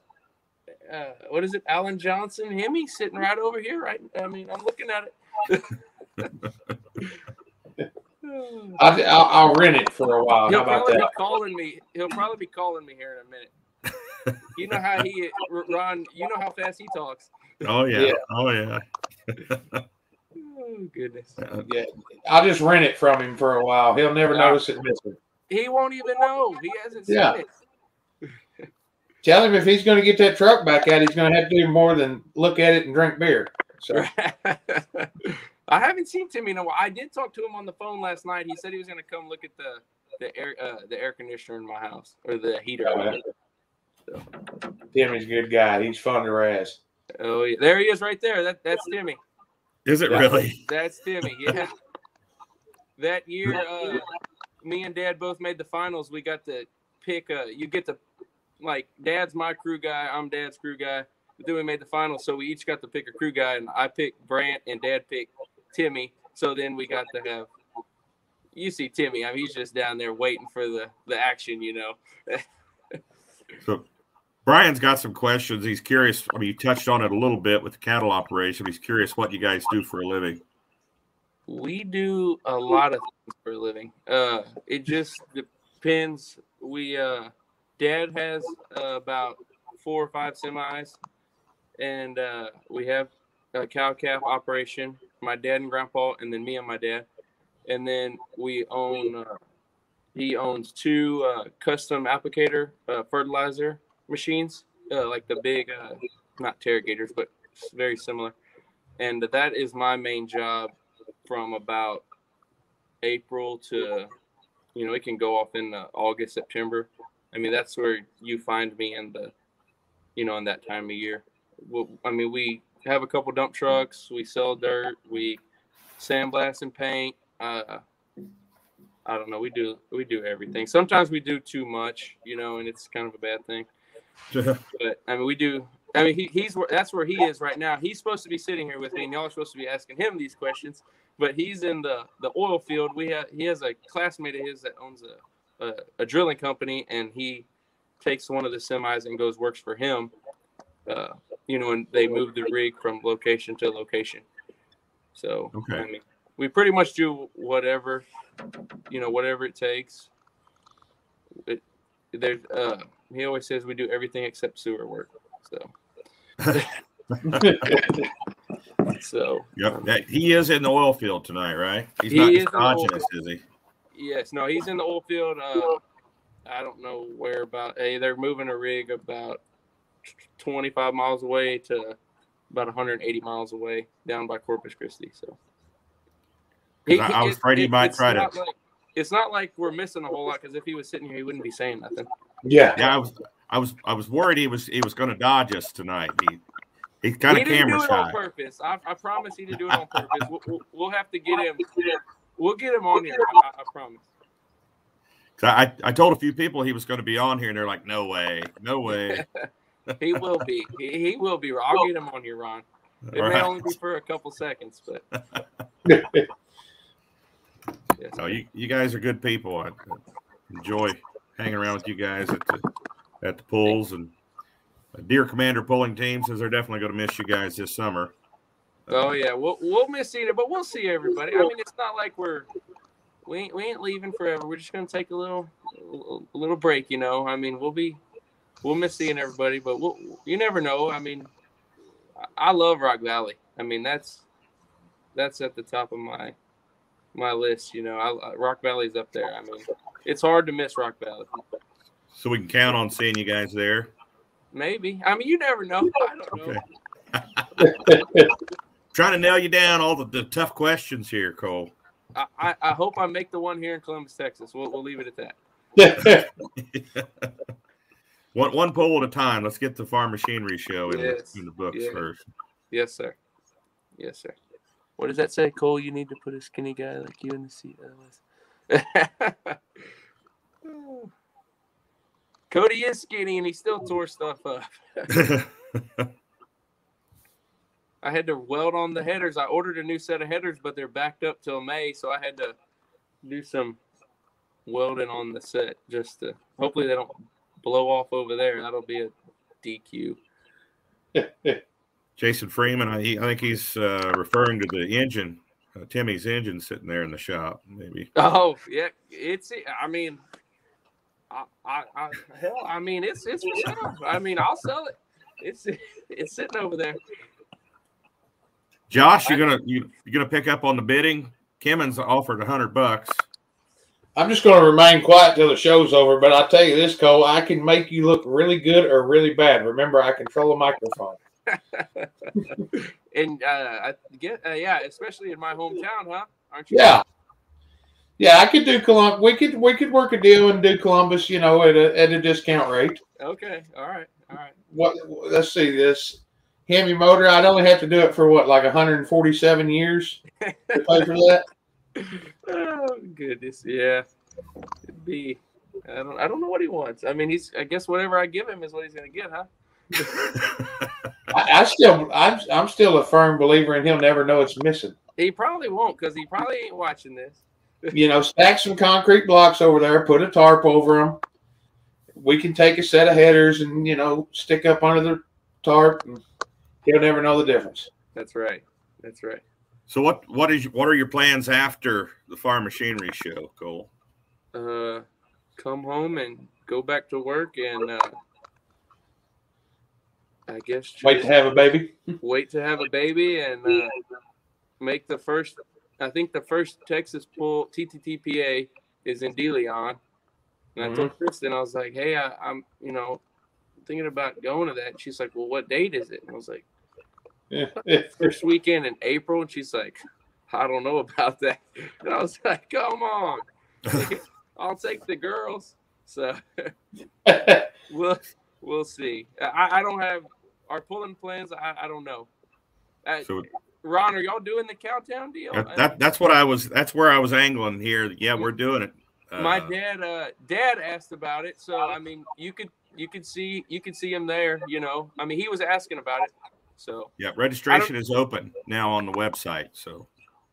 uh, what is it? Alan Johnson, Hemi, sitting right over here. Right. I mean, I'm looking at it. (laughs) I, I'll, I'll rent it for a while. He'll about probably be calling me. He'll probably be calling me here in a minute. You know how he, Ron. You know how fast he talks. Oh yeah. Yeah. Oh yeah. Oh goodness. Yeah. I'll just rent it from him for a while. He'll never Yeah. notice it missing. He won't even know. He hasn't seen Yeah. it. (laughs) Tell him if he's going to get that truck back out, he's going to have to do more than look at it and drink beer. So (laughs) I haven't seen Timmy in a while. I did talk to him on the phone last night. He said he was going to come look at the the air uh, the air conditioner in my house or the heater. Uh, Timmy's a good guy. He's fun to razz. Oh, yeah. there he is, right there. That that's Timmy. Is it Yeah. really? That's Timmy. Yeah. (laughs) that year, uh, me and Dad both made the finals. We got to pick. Uh, you get to like Dad's my crew guy. I'm Dad's crew guy. But then we made the finals, so we each got to pick a crew guy, and I picked Brant, and Dad picked Timmy. So then we got to have. You see Timmy. I mean, he's just down there waiting for the the action. You know. (laughs) So Brian's got some questions. He's curious. I mean, you touched on it a little bit with the cattle operation. He's curious what you guys do for a living. We do a lot of things for a living. Uh, it just depends. We uh, Dad has uh, about four or five semis, and uh, we have a cow calf operation. My dad and grandpa, and then me and my dad, and then we own. Uh, he owns two uh, custom applicator uh, fertilizer machines, uh, like the big, uh, not Terragators, but very similar. And that is my main job from about April to, you know, it can go off in August, September. I mean, that's where you find me in the, you know, in that time of year. Well, I mean, we have a couple dump trucks. We sell dirt. We sandblast and paint. Uh, I don't know. We do we do everything. Sometimes we do too much, you know, and it's kind of a bad thing. But I mean, we do. I mean, he, he's that's where he is right now. He's supposed to be sitting here with me, and y'all are supposed to be asking him these questions. But he's in the the oil field. We have he has a classmate of his that owns a a, a drilling company, and he takes one of the semis and goes works for him. Uh, you know, and they move the rig from location to location. So Okay. I mean, we pretty much do whatever, you know, whatever it takes. It, there's uh, he always says we do everything except sewer work. So, (laughs) (laughs) so Yep. um, that- he is in the oil field tonight, right? He's He not is in the oil exogenous, is he? yes, no, he's in the oil field. Uh, I don't know where about. Hey, they're moving a rig about 25 miles away to about 180 miles away down by Corpus Christi. So. 'Cause I- I was afraid he might it's try to- not Like, it's not like we're missing a whole lot because if he was sitting here, he wouldn't be saying nothing. Yeah. Yeah, I was, I was, I was worried he was, he was going to dodge us tonight. He, he's kind he of didn't camera do it on purpose. I, I promise he didn't do it on (laughs) purpose. We'll, we'll, we'll have to get him. We'll get him on here. I, I promise. I, I told a few people he was going to be on here, and they're like, "No way, no way." (laughs) He will be. He, he will be. I'll get him on here, Ron. It All may only be for a couple seconds, but (laughs) yes. No, you, you guys are good people. I, enjoy hanging around with you guys at the at the pools and Deer Commander pulling team says they're definitely going to miss you guys this summer. Oh yeah, we'll we'll miss seeing it, but we'll see everybody. I mean, it's not like we're we ain't, we ain't leaving forever. We're just gonna take a little a little break, you know. I mean, we'll be we'll miss seeing everybody, but we'll, you never know. I mean, I- I love Rock Valley. I mean, that's that's at the top of my my list. You know, I, Rock Valley's up there. I mean, it's hard to miss Rock Valley. So we can count on seeing you guys there. Maybe. I mean, you never know. I don't know. Okay. (laughs) Trying to nail you down all the, the tough questions here, Cole. I, I, I hope I make the one here in Columbus, Texas. We'll, we'll leave it at that. (laughs) one one poll at a time. Let's get the farm machinery show in, Yes. the, in the books first. Yes, sir. Yes, sir. What does that say, Cole? You need to put a skinny guy like you in the seat. otherwise- (laughs) Cody is skinny and he still tore stuff up. (laughs) I had to weld on the headers. I ordered a new set of headers, but they're backed up till May, so I had to do some welding on the set just to hopefully they don't blow off over there. That'll be a DQ. (laughs) Jason Freeman, I, he, I think he's uh, referring to the engine, uh, Timmy's engine sitting there in the shop. Maybe Oh yeah, it's. I mean, I, I, I hell, I mean, it's it's for sale. I mean, I'll sell it. It's (laughs) it's sitting over there. Josh, you're gonna you, you're gonna pick up on the bidding. Kimmons offered a hundred bucks. I'm just going to remain quiet till the show's over, but I'll tell you this, Cole, I can make you look really good or really bad. Remember, I control a microphone. (laughs) And uh, I get uh, yeah, especially in my hometown, huh? Aren't you? Yeah. Yeah, I could do Columbus. We could we could work a deal and do Columbus, you know, at a at a discount rate. Okay. All right. All right. What? Let's see this. Hemi motor. I'd only have to do it for what, like 147 years to pay for that. (laughs) Oh goodness, yeah. It'd be. I don't. I don't know what he wants. I mean, he's. I guess whatever I give him is what he's gonna get, huh? (laughs) I, I still, I'm, I'm still a firm believer in he'll never know it's missing. He probably won't because he probably ain't watching this. You know, stack some concrete blocks over there, put a tarp over them. We can take a set of headers and you know stick up under the tarp, and he'll never know the difference. That's right. That's right. so what what is what are your plans after the farm machinery show, Cole? uh, come home and go back to work and uh, I guess Wait to have a baby. (laughs) wait to have a baby and uh, make the first. I think the first Texas pull TTTPA is in DeLeon, and I told Kristen I was like, "Hey, I, I'm you know thinking about going to that." And she's like, "Well, what date is it?" And I was like, (laughs) "First weekend in April," and she's like, "I don't know about that." And I was (laughs) like, "Come on, (laughs) I'll take the girls." So we'll we'll see. I, I don't have our pulling plans. I, I don't know. Uh, So Ron, are y'all doing the countdown deal? that, that that's what I was that's where I was angling here. Yeah, we're doing it. Uh, My dad, uh, dad asked about it, so I mean, you could you could see you could see him there. You know, I mean, he was asking about it. So yeah, registration is open now on the website. So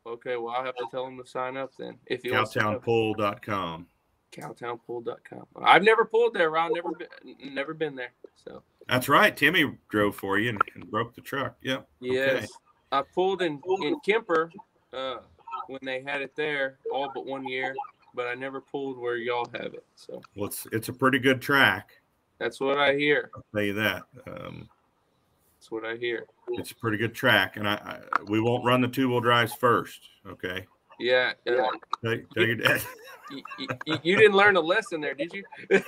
okay, well, I'll have to tell him to sign up then if he wants to. know. cowtownpull.com. Cowtownpool.com. I've never pulled there, Ron. Never been, never been there. So That's right. Timmy drove for you and, and broke the truck. Yep. yes, I pulled in in Kemper uh, when they had it there, all but one year. But I never pulled where y'all have it. So Well, it's it's a pretty good track. That's what I hear. I'll tell you that. Um, That's what I hear. it's a pretty good track, and I, I we won't run the two wheel drives first. Okay, Yeah. yeah. tell, your dad. You, you, you didn't learn a lesson there, did you? (laughs)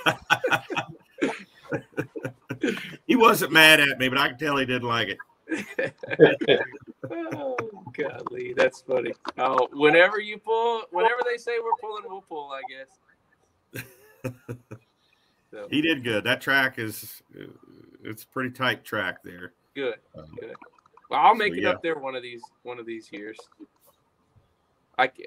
he wasn't mad at me, but I can tell he didn't like it. (laughs) oh, (laughs) golly, that's funny. Oh, whenever you pull, whenever they say we're pulling, we'll pull. I guess. So, He did good. That track is it's a pretty tight track there. good. Um, Good. Well, I'll make So, it yeah. up there one of these one of these years. I can.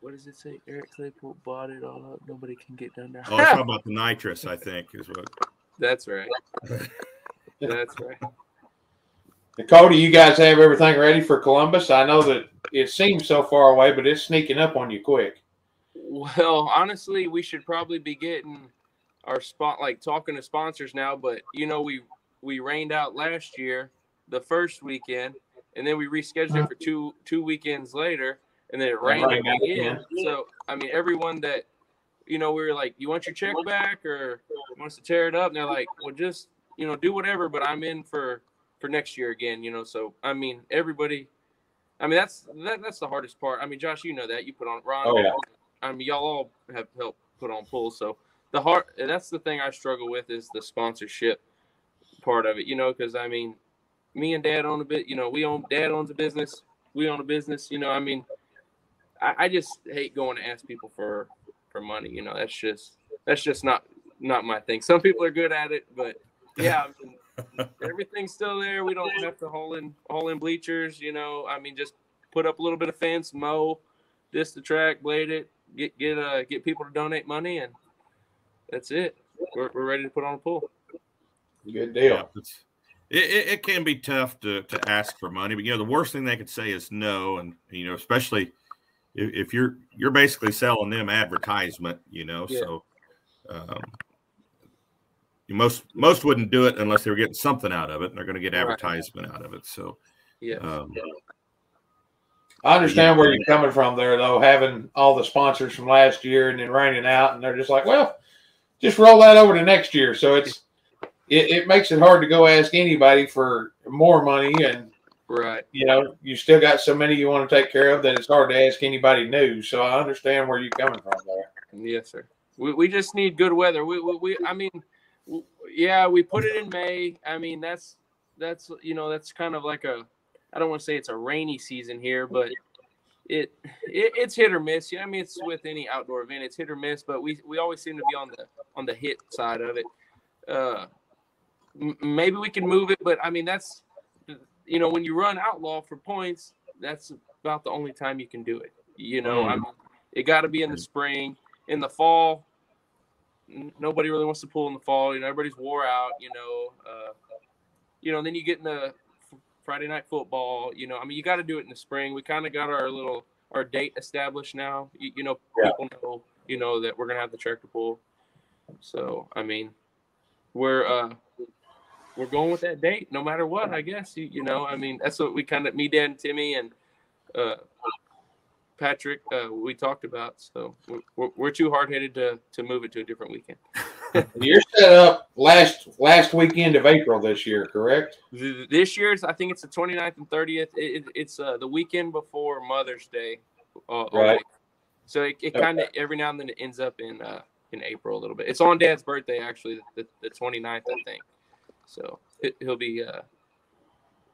What does it say? Eric Claypool bought it all up. Nobody can get down there. oh, it's (laughs) about the nitrous, I think, is what. That's right. (laughs) That's right. Cody, you guys have everything ready for Columbus? I know that it seems so far away, but it's sneaking up on you quick. Well, honestly, we should probably be getting our spot, like talking to sponsors now. But you know, we we rained out last year, the first weekend, and then we rescheduled it for two two weekends later, and then it rained again. So I mean, everyone that you know, we were like, "You want your check back, or wants to tear it up?" And they're like, "Well, just you know, do whatever." But I'm in for for next year again. You know, so I mean, everybody. I mean, that's that, that's the hardest part. I mean, Josh, you know that you put on Ron. Oh, yeah. I mean, y'all all have helped put on pulls. So the hard that's the thing I struggle with is the sponsorship part of it. You know, because I mean, me and Dad own a bit. You know, we own Dad owns a business. We own a business. You know, I mean, I, I just hate going to ask people for for money. You know, that's just that's just not not my thing. Some people are good at it, but yeah, I mean, everything's still there. We don't have to haul in haul in bleachers. You know, I mean, just put up a little bit of fence, mow, this the track, blade it, get get uh get people to donate money, and that's it. We're, we're ready to put on a pool. Good deal. Yeah, it's, it, it, it can be tough to, to ask for money, but you know the worst thing they could say is no, and you know especially if, if you're you're basically selling them advertisement, you know. Yeah. So um, most most wouldn't do it unless they were getting something out of it, and they're going to get Right. advertisement out of it. So Yeah. um, I understand where you're coming from there, though, having all the sponsors from last year and then raining out, and they're just like, well, just roll that over to next year. So it's it, it makes it hard to go ask anybody for more money, and Right. you know you still got so many you want to take care of that it's hard to ask anybody new. So I understand where you're coming from there. Yes, sir. We, we just need good weather. We, we, we I mean, w- yeah, we put it in May. I mean, that's that's you know that's kind of like a I don't want to say it's a rainy season here, but it, it it's hit or miss. Yeah, I mean it's with any outdoor event, it's hit or miss. But we we always seem to be on the on the hit side of it. Uh, m- maybe we can move it, but I mean that's you know when you run outlaw for points, that's about the only time you can do it. You know, I mean, it got to be in the spring. In the fall, nobody really wants to pull in the fall. You know, everybody's wore out. You know, uh, you know. Then you get in the Friday night football. You know, I mean, you got to do it in the spring. We kind of got our little our date established now. You, you know, Yeah. people know you know that we're gonna have the tractor pull. So I mean, we're uh we're going with that date no matter what. I guess you, you know. I mean, that's what we kind of me, Dad, and Timmy, and uh, Patrick uh, we talked about. So we're- we're, too hard headed to to move it to a different weekend. (laughs) You're set up last last weekend of April this year, correct? This year's, I think it's the 29th and 30th. It, it, it's uh, the weekend before Mother's Day. Uh, Right. So it, it kind of every now and then it ends up in uh, in April a little bit. It's on Dad's birthday actually, the, the 29th, I think. So it, he'll be uh,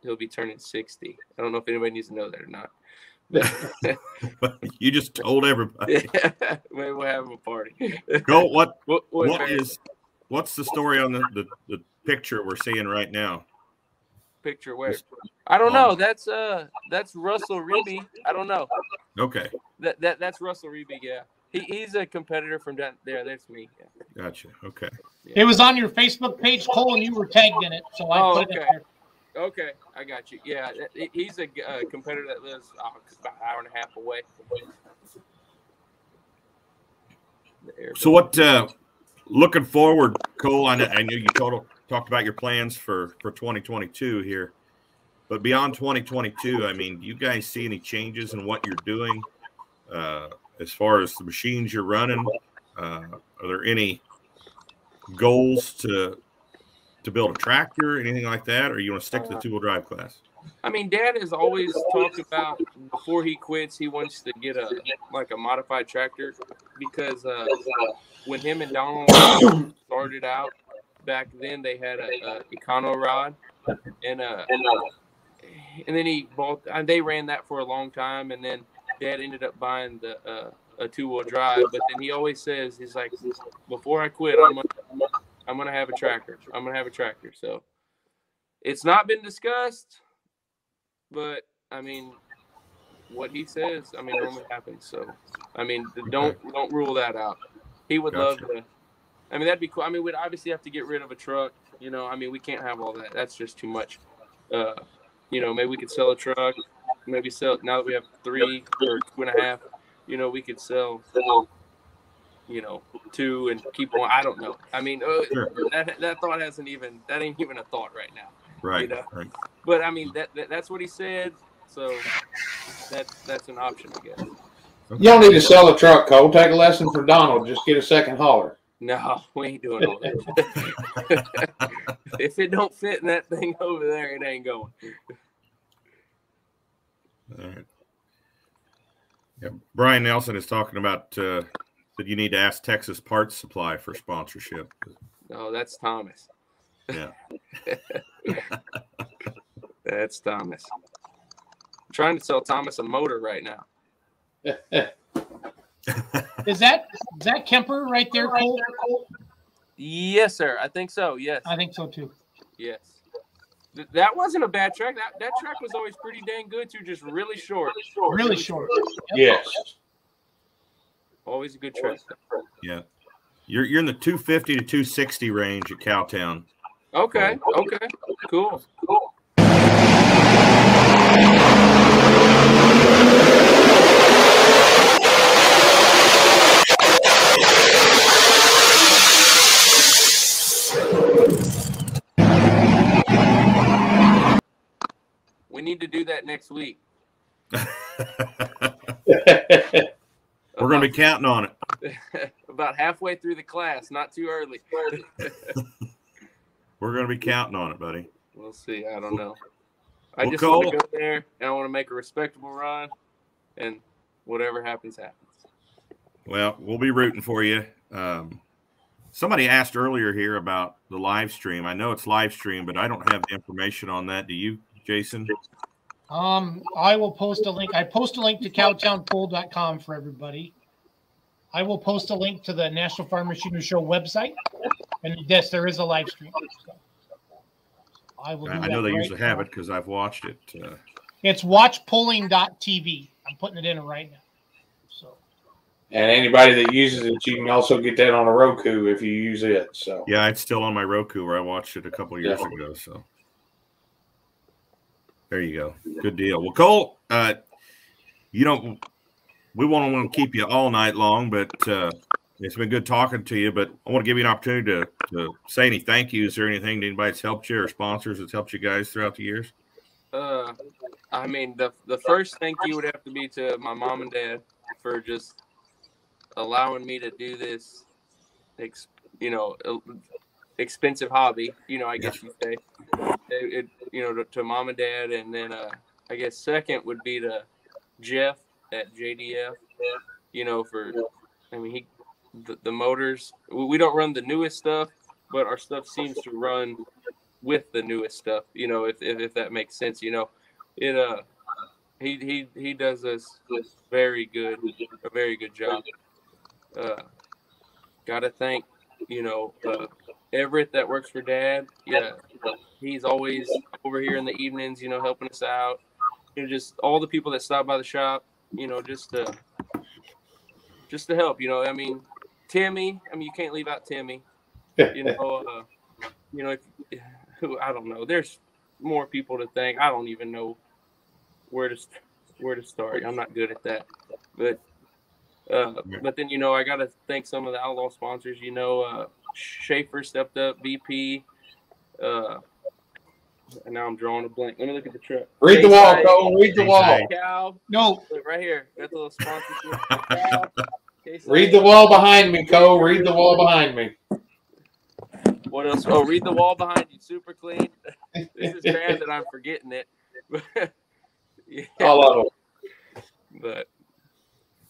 he'll be turning 60. I don't know if anybody needs to know that or not. (laughs) you just told everybody. (laughs) Maybe we'll have a party. Go. What (laughs) What, what, what is what's the story on the, the, the picture we're seeing right now? picture where? I don't Um, know. That's uh that's Russell Reeby. I don't know. Okay, That, that that's Russell Reeby. Yeah, he, he's a competitor from down there. That's me. Yeah. gotcha. Okay. It was on your Facebook page, Cole, and you were tagged in it. So I Oh, put it okay. up there. Okay, I got you. Yeah, he's a uh, competitor that lives oh, about an hour and a half away. So what? Uh, looking forward, Cole. I know, I knew you total, talked about your plans for for 2022 here, but beyond 2022, I mean, do you guys see any changes in what you're doing uh, as far as the machines you're running? Uh, are there any goals to to build a tractor, or anything like that, or you want to stick to the two wheel drive class? I mean, Dad has always talked about before he quits, he wants to get a like a modified tractor because uh, when him and Donald started out back then, they had a, a Econo rod, and uh, and then he bought. And they ran that for a long time, and then Dad ended up buying the uh, a two wheel drive. But then he always says he's like, before I quit, I'm gonna, I'm gonna have a tracker. I'm gonna have a tracker. So it's not been discussed but I mean, what he says, I mean, normally happens. So, I mean, don't don't rule that out. He would love to. I mean, that'd be cool. I mean, we'd obviously have to get rid of a truck. You know, I mean, we can't have all that. That's just too much. Uh, you know, maybe we could sell a truck. Maybe sell now that we have three or two and a half. You know, we could sell. You know, two and keep one. I don't know. I mean, uh, Sure. that that thought hasn't even. That ain't even a thought right now. Right. know. right. But I mean, that, that that's what he said. So that's that's an option, I guess. You don't need to sell a truck, Cole. Take a lesson from Donald. Just get a second hauler. No, (laughs) we ain't doing all that. (laughs) if it don't fit in that thing over there, it ain't going. All right. Yeah, Brian Nelson is talking about uh, that you need to ask Texas Parts Supply for sponsorship. No, that's Thomas. Yeah. (laughs) That's Thomas. I'm trying to sell Thomas a motor right now. (laughs) Is that is that Kemper right there, Cole? Yes, sir. I think so. Yes. I think so too. Yes. Th- That wasn't a bad track. That that track was always pretty dang good too. Just really short. Really short. Yes. Always a good track. Yeah. You're you're in the 250 to 260 range at Cowtown. Okay. Okay. Cool. Cool. We need to do that next week. (laughs) (laughs) We're going to be counting on it. (laughs) about halfway through the class, not too early. (laughs) We're going to be counting on it, buddy. We'll see. I don't know. I Well, just want to go there and I want to make a respectable run, and whatever happens, happens. Well, we'll be rooting for you. Um, somebody asked earlier here about the live stream. I know it's live stream, but I don't have the information on that. Do you, Jason? Um, I will post a link. I post a link to cowtownpool.com for everybody. I will post a link to the National Farm Machinery Show website. And yes, there is a live stream. So I will do I I that know they right usually have it because I've watched it. Uh, It's watchpulling.tv. I'm putting it in right now. So And anybody that uses it, you can also get that on a Roku if you use it. So yeah, it's still on my Roku where I watched it a couple years Yeah. ago. So there you go. Good deal. Well, Cole, uh, you don't. We won't want to keep you all night long, but uh, it's been good talking to you. But I want to give you an opportunity to, to say any thank yous or anything to anybody that's helped you or sponsors that's helped you guys throughout the years. Uh, I mean, the the first thank you would have to be to my mom and dad for just allowing me to do this, you know, expensive hobby. You know, I guess you say. It, it, you know, to, to mom and dad, and then uh, I guess second would be to Jeff at JDF. You know, for I mean, he the, the motors. We, we don't run the newest stuff, but our stuff seems to run with the newest stuff. You know, if if, if that makes sense. You know, it uh, he he he does us very good, a very good job. Uh, gotta thank you know uh, Everett that works for Dad. Yeah, he's always over here in the evenings. You know, helping us out. You know, just all the people that stop by the shop. You know, just to just to help. You know, I mean, Timmy. I mean, you can't leave out Timmy. You know, (laughs) uh, you know, if, who I don't know. There's more people to thank. I don't even know where to where to start. I'm not good at that. But uh, but then you know I got to thank some of the outlaw sponsors. You know, uh, Schaefer stepped up, VP. Uh, and now I'm drawing a blank. Let me look at the truck. read the wall, K-Side, Cole. Read the wall. Cow. no, Look right here. Got the little sponsorship. (laughs) Cow. Read the wall behind me, Cole. Read the wall behind me. What else? Oh, read the wall behind you. Super clean. this is bad that I'm forgetting it. yeah. (laughs) All of them. But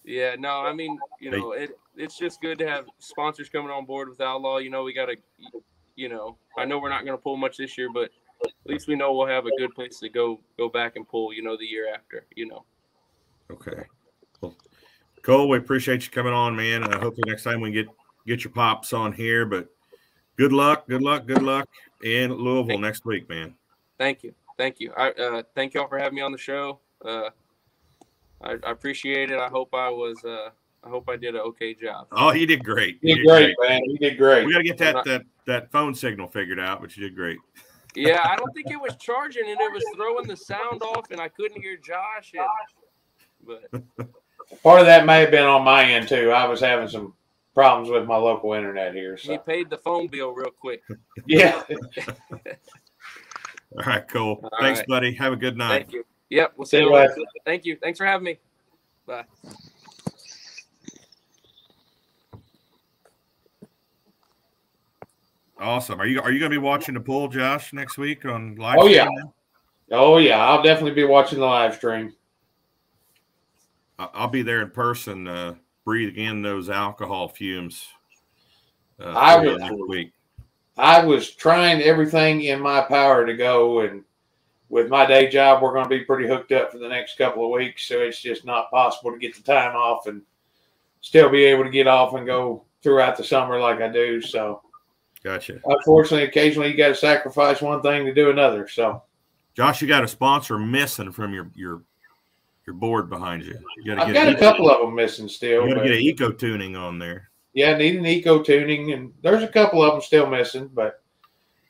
yeah, no, I mean, you know, it it's just good to have sponsors coming on board with Outlaw. You know, we got to, you know, I know we're not going to pull much this year, but at least we know we'll have a good place to go go back and pull. You know, the year after. You know. Okay. Well, Cole, we appreciate you coming on, man. I hope the next time we get get your pops on here. But good luck, good luck, good luck in Louisville Thank- next week, man. Thank you, thank you. I uh, thank y'all for having me on the show. Uh, I, I appreciate it. I hope I was. Uh, I hope I did an okay job. Oh, you did great. You did great, man. You did great. We got to get that not- that that phone signal figured out, but you did great. Yeah, I don't (laughs) think it was charging and it was throwing the sound off, and I couldn't hear Josh. And, but (laughs) Part of that may have been on my end too. I was having some problems with my local internet here. So. He paid the phone bill real quick. (laughs) yeah. All right, cool. All Thanks, right. buddy. Have a good night. Thank you. Yep, we'll see See you you later. later. Thank you. Thanks for having me. Bye. Awesome. Are you are you going to be watching the pool, Josh, next week on live? Oh, yeah. stream? Oh yeah. I'll definitely be watching the live stream. I'll be there in person, uh, breathing in those alcohol fumes. Uh, I for you would- next week. I was trying everything in my power to go, and with my day job, we're going to be pretty hooked up for the next couple of weeks. So it's just not possible to get the time off and still be able to get off and go throughout the summer like I do. So Gotcha. unfortunately, occasionally you got to sacrifice one thing to do another. So Josh, you got a sponsor missing from your your your board behind you. You got I've got a couple of them missing still. You got to get an eco tuning on there. Yeah, need an eco tuning, and there's a couple of them still missing. But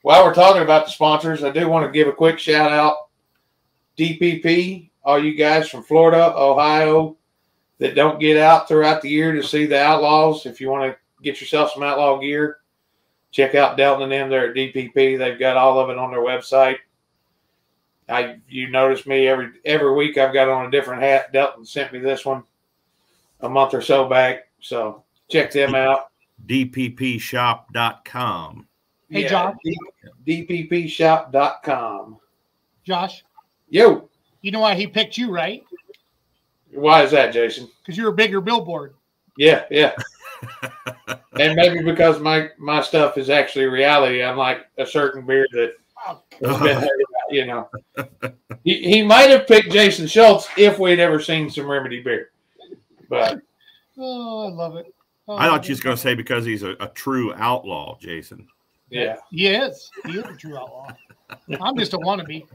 while we're talking about the sponsors, I do want to give a quick shout out DPP, all you guys from Florida, Ohio that don't get out throughout the year to see the Outlaws. If you want to get yourself some Outlaw gear, check out Delton and them there at DPP. They've got all of it on their website. I you notice me every every week I've got on a different hat. Delton sent me this one a month or so back, so check them out. DPPshop.com. Hey, John. D- DPPshop.com. Josh, Yo, you know why he picked you, right? why is that, Jason? Because you're a bigger billboard. Yeah, yeah. (laughs) and maybe because my my stuff is actually reality, I'm like a certain beer that been, you know. He, he might have picked Jason Schultz if we'd ever seen some remedy beer, but oh, I love it. Oh, I thought you was going to say because he's a, a true outlaw, Jason. yeah. He is. He is a true outlaw. I'm just a wannabe.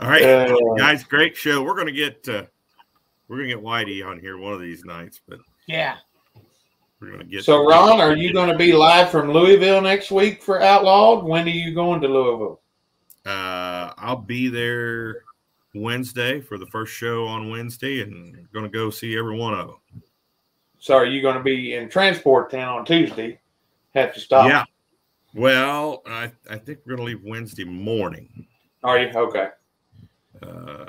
All right, Uh, guys, great show. We're going to get uh, we're going to get Whitey on here one of these nights, but Yeah. we're going to get. so, Ron, are you going to be live from Louisville next week for Outlawed? When are you going to Louisville? Uh, I'll be there Wednesday for the first show on Wednesday, and going to go see every one of them. So, are you going to be in Transport Town on Tuesday? Have to stop. Yeah. Well, I I think we're going to leave Wednesday morning. Are you okay? uh,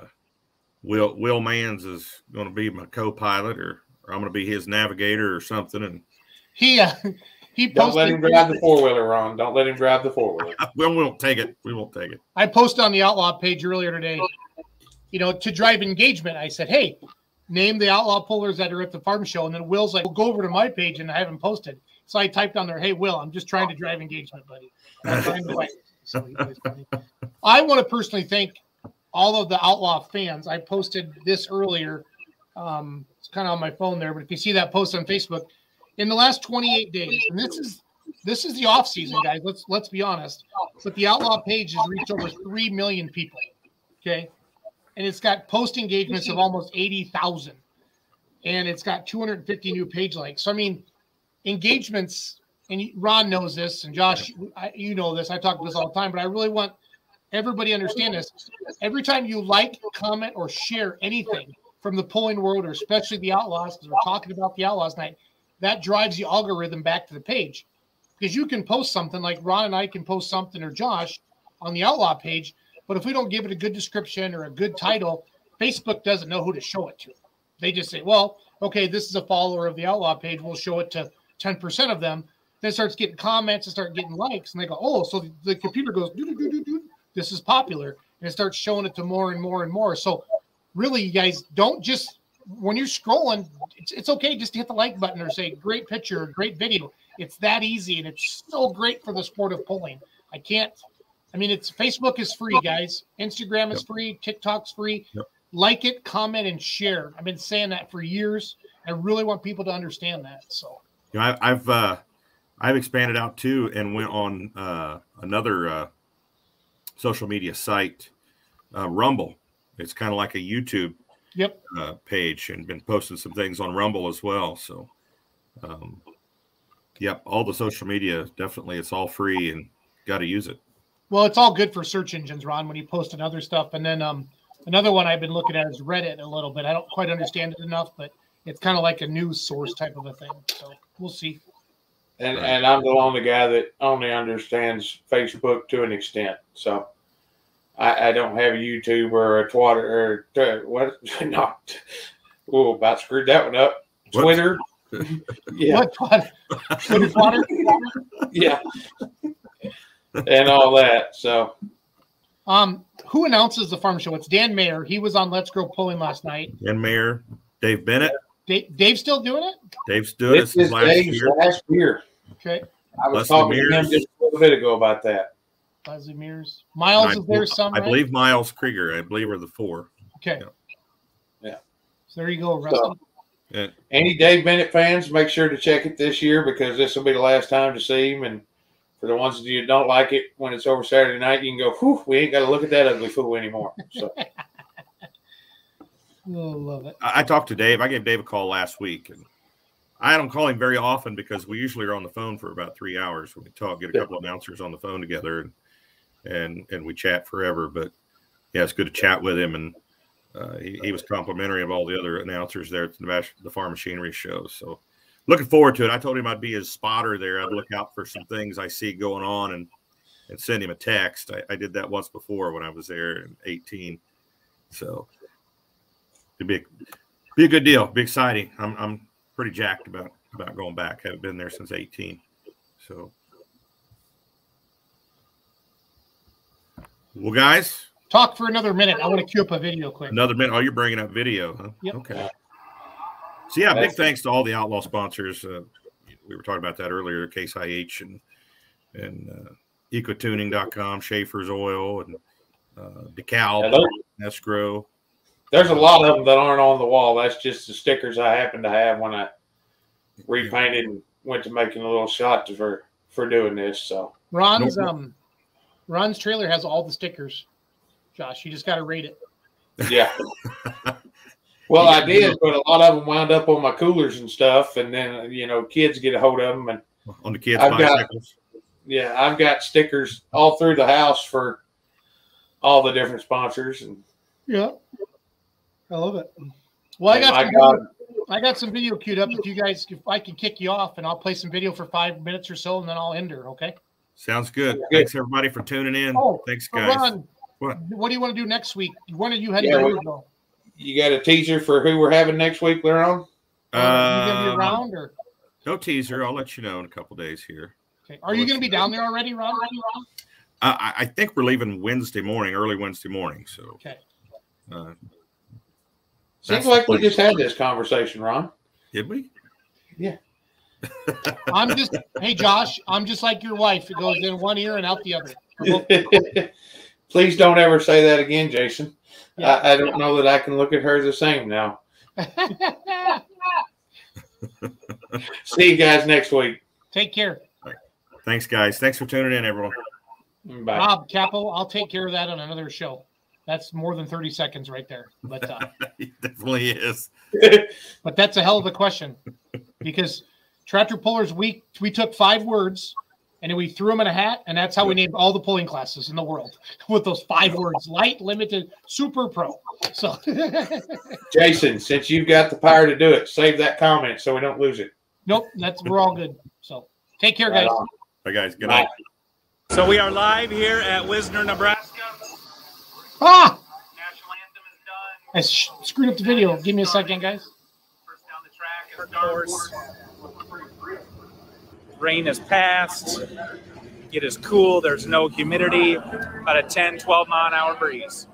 Will Will Mans is going to be my co-pilot, or, or I'm going to be his navigator or something. And He uh, (laughs) he Don't let him posted. drive the four wheeler, Ron. Don't let him drive the four wheeler. (laughs) we won't take it. We won't take it. I posted on the Outlaw page earlier today. You know, to drive engagement, I said, "Hey, name the Outlaw pullers that are at the farm show." And then Will's like, "Well, go over to my page," and I haven't posted. So I typed on there, "Hey, Will, I'm just trying to drive engagement, buddy." I'm trying to wait." So he was funny. I want to personally thank all of the Outlaw fans. I posted this earlier. Um, it's kind of on my phone there, but if you see that post on Facebook, in the last 28 days, and this is this is the off season, guys. Let's let's be honest. But the Outlaw page has reached over three million people. Okay, and it's got post engagements of almost 80,000, and it's got 250 new page likes. So I mean, engagements. And Ron knows this, and Josh, you know this. I talk about this all the time, but I really want everybody understand this. Every time you like, comment, or share anything from the polling world, or especially the Outlaws, because we're talking about the Outlaws night, that drives the algorithm back to the page. Because you can post something like Ron and I can post something, or Josh on the Outlaw page, but if we don't give it a good description or a good title, Facebook doesn't know who to show it to. They just say, well, okay, this is a follower of the Outlaw page. We'll show it to 10% of them. then it starts getting comments and start getting likes, and they go, oh, so the, computer goes, doo, doo, doo. This is popular, and it starts showing it to more and more and more. So really, you guys don't just when you're scrolling, it's, it's okay just to hit the like button or say great picture, great video. It's that easy, and it's so great for the sport of pulling. I can't. I mean, it's Facebook is free, guys. Instagram is Yep. free. TikTok's free. Yep. Like it, comment, and share. I've been saying that for years. I really want people to understand that. So You know, I, I've uh, I've expanded out too and went on uh, another uh, social media site, uh, Rumble. It's kind of like a YouTube Yep. uh, page and been posting some things on Rumble as well. So, um, yep, all the social media definitely it's all free and got to use it. Well, it's all good for search engines, Ron, when you post and other stuff. And then um, another one I've been looking at is Reddit a little bit. I don't quite understand it enough, but it's kind of like a news source type of a thing. So we'll see. And Right. and I'm the only guy that only understands Facebook to an extent. So I, I don't have a YouTube or a Twitter or uh, what (laughs) not. Oh, about screwed that one up. What? Twitter. (laughs) yeah, What? What? Twitter (laughs) yeah, and all that. So Um, who announces the farm show? It's Dan Mayer. He was on Let's Grow Pulling last night. Dan Mayer, Dave Bennett, Dave, Dave's still doing it? Dave's doing it this since is last Dave's year. last year. Okay. I was Leslie talking to him just a little bit ago about that. Leslie Mears. Miles I, is there some, I right? believe Miles Krieger, I believe, are the four. Okay. Yeah. So there you go, Rusty. So- And Any Dave Bennett fans, make sure to check it this year because this will be the last time to see him. And for the ones of you that don't like it, when it's over Saturday night, you can go, whew, we ain't got to look at that ugly fool anymore. So, (laughs) Oh, love it. I, I talked to Dave. I gave Dave a call last week, and I don't call him very often because we usually are on the phone for about three hours. When we talk, get a couple of announcers on the phone together, and and and we chat forever. But yeah, it's good to chat with him, and uh, he, he was complimentary of all the other announcers there at the, the Farm Machinery Show. So looking forward to it. I told him I'd be his spotter there. I'd look out for some things I see going on and and send him a text. I, I did that once before when I was there in 18. So it'd be a, be a good deal. Be exciting. I'm I'm pretty jacked about about going back. Haven't been there since 18. So well, guys, Talk for another minute. I want to cue up a video quick. another minute. Oh, you're bringing up video, huh? Yep. Okay. So yeah, big thanks to all the outlaw sponsors. Uh, we were talking about that earlier. Case IH and and uh, ecotuning.com, Schaeffer's Oil, and uh, DeKalb, those- Escrow. There's a lot of them that aren't on the wall. That's just the stickers I happen to have when I repainted and went to making a little shot for for doing this. So, Ron's um Ron's trailer has all the stickers. Josh, you just got to rate it. yeah. (laughs) Well, I did, but a lot of them wound up on my coolers and stuff, and then you know, kids get a hold of them, and on the kids' I've got- yeah, I've got stickers all through the house for all the different sponsors, and Yeah. I love it. Well, I got my some God, video, I got some video queued up. If you guys, if I can kick you off, and I'll play some video for five minutes or so, and then I'll end her. Okay. Sounds good. Good. Thanks everybody for tuning in. Oh, Thanks, guys. Ron, What? what do you want to do next week? When are you heading Yeah, to we- Louisville? you got a teaser for who we're having next week, Leron? Are you gonna be Uh, around, or no teaser. I'll let you know in a couple days here. okay. are you going to be down there already, Ron? Uh, I, I think we're leaving Wednesday morning, early Wednesday morning. So, Okay. uh, Seems That's like we just had this conversation, Ron. did we? Yeah. (laughs) I'm just, hey Josh, I'm just like your wife. It goes in one ear and out the other. (laughs) Please don't ever say that again, Jason. Yeah. I, I don't know that I can look at her the same now. (laughs) See you guys next week. Take care, Thanks, guys. Thanks for tuning in, everyone. Bye. Rob Capo. I'll take care of that on another show. That's more than 30 seconds right there. But uh, (laughs) It definitely is. (laughs) but that's a hell of a question because tractor pullers we we took five words and then we threw them in a hat and that's how we named all the pulling classes in the world (laughs) with those five words: light, limited, super, pro. So Jason, since you've got the power to do it, save that comment so we don't lose it. nope, that's we're all good. So take care, Right guys. on. Bye, guys. Good Bye. night. So we are live here at Wisner, Nebraska. Ah, National anthem is done. I sh- screwed up the video. Give me a second, guys. First down the track is Horse. Rain has passed. It is cool. There's no humidity. About a 10, 12 mile an hour breeze.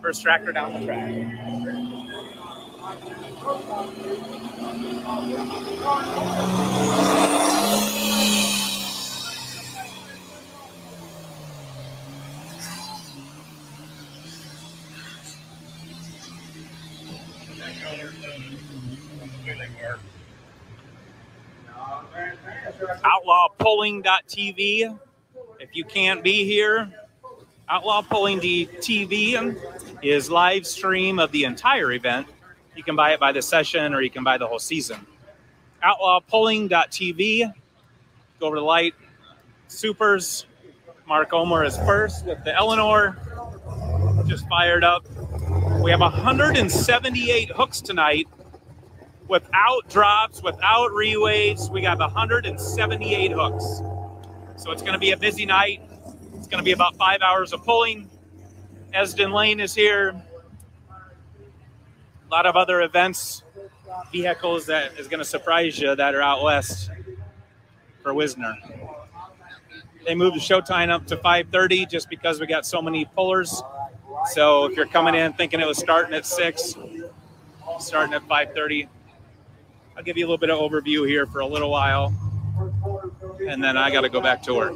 First tractor down the track. outlawpulling.tv. If you can't be here, Outlaw Pulling TV is live stream of the entire event. You can buy it by the session or you can buy the whole season. Outlawpulling.tv. Go over to light. Supers. Mark Omer is first with the Eleanor. Just fired up. We have 178 hooks tonight without drops, without reweights. We got 178 hooks. So it's going to be a busy night. It's going to be about five hours of pulling. Esden Lane is here. A lot of other events, vehicles that is going to surprise you that are out west for Wisner. They moved the show time up to 5:30 just because we got so many pullers. So if you're coming in thinking it was starting at six, starting at 5:30, I'll give you a little bit of overview here for a little while, and then I got to go back to work.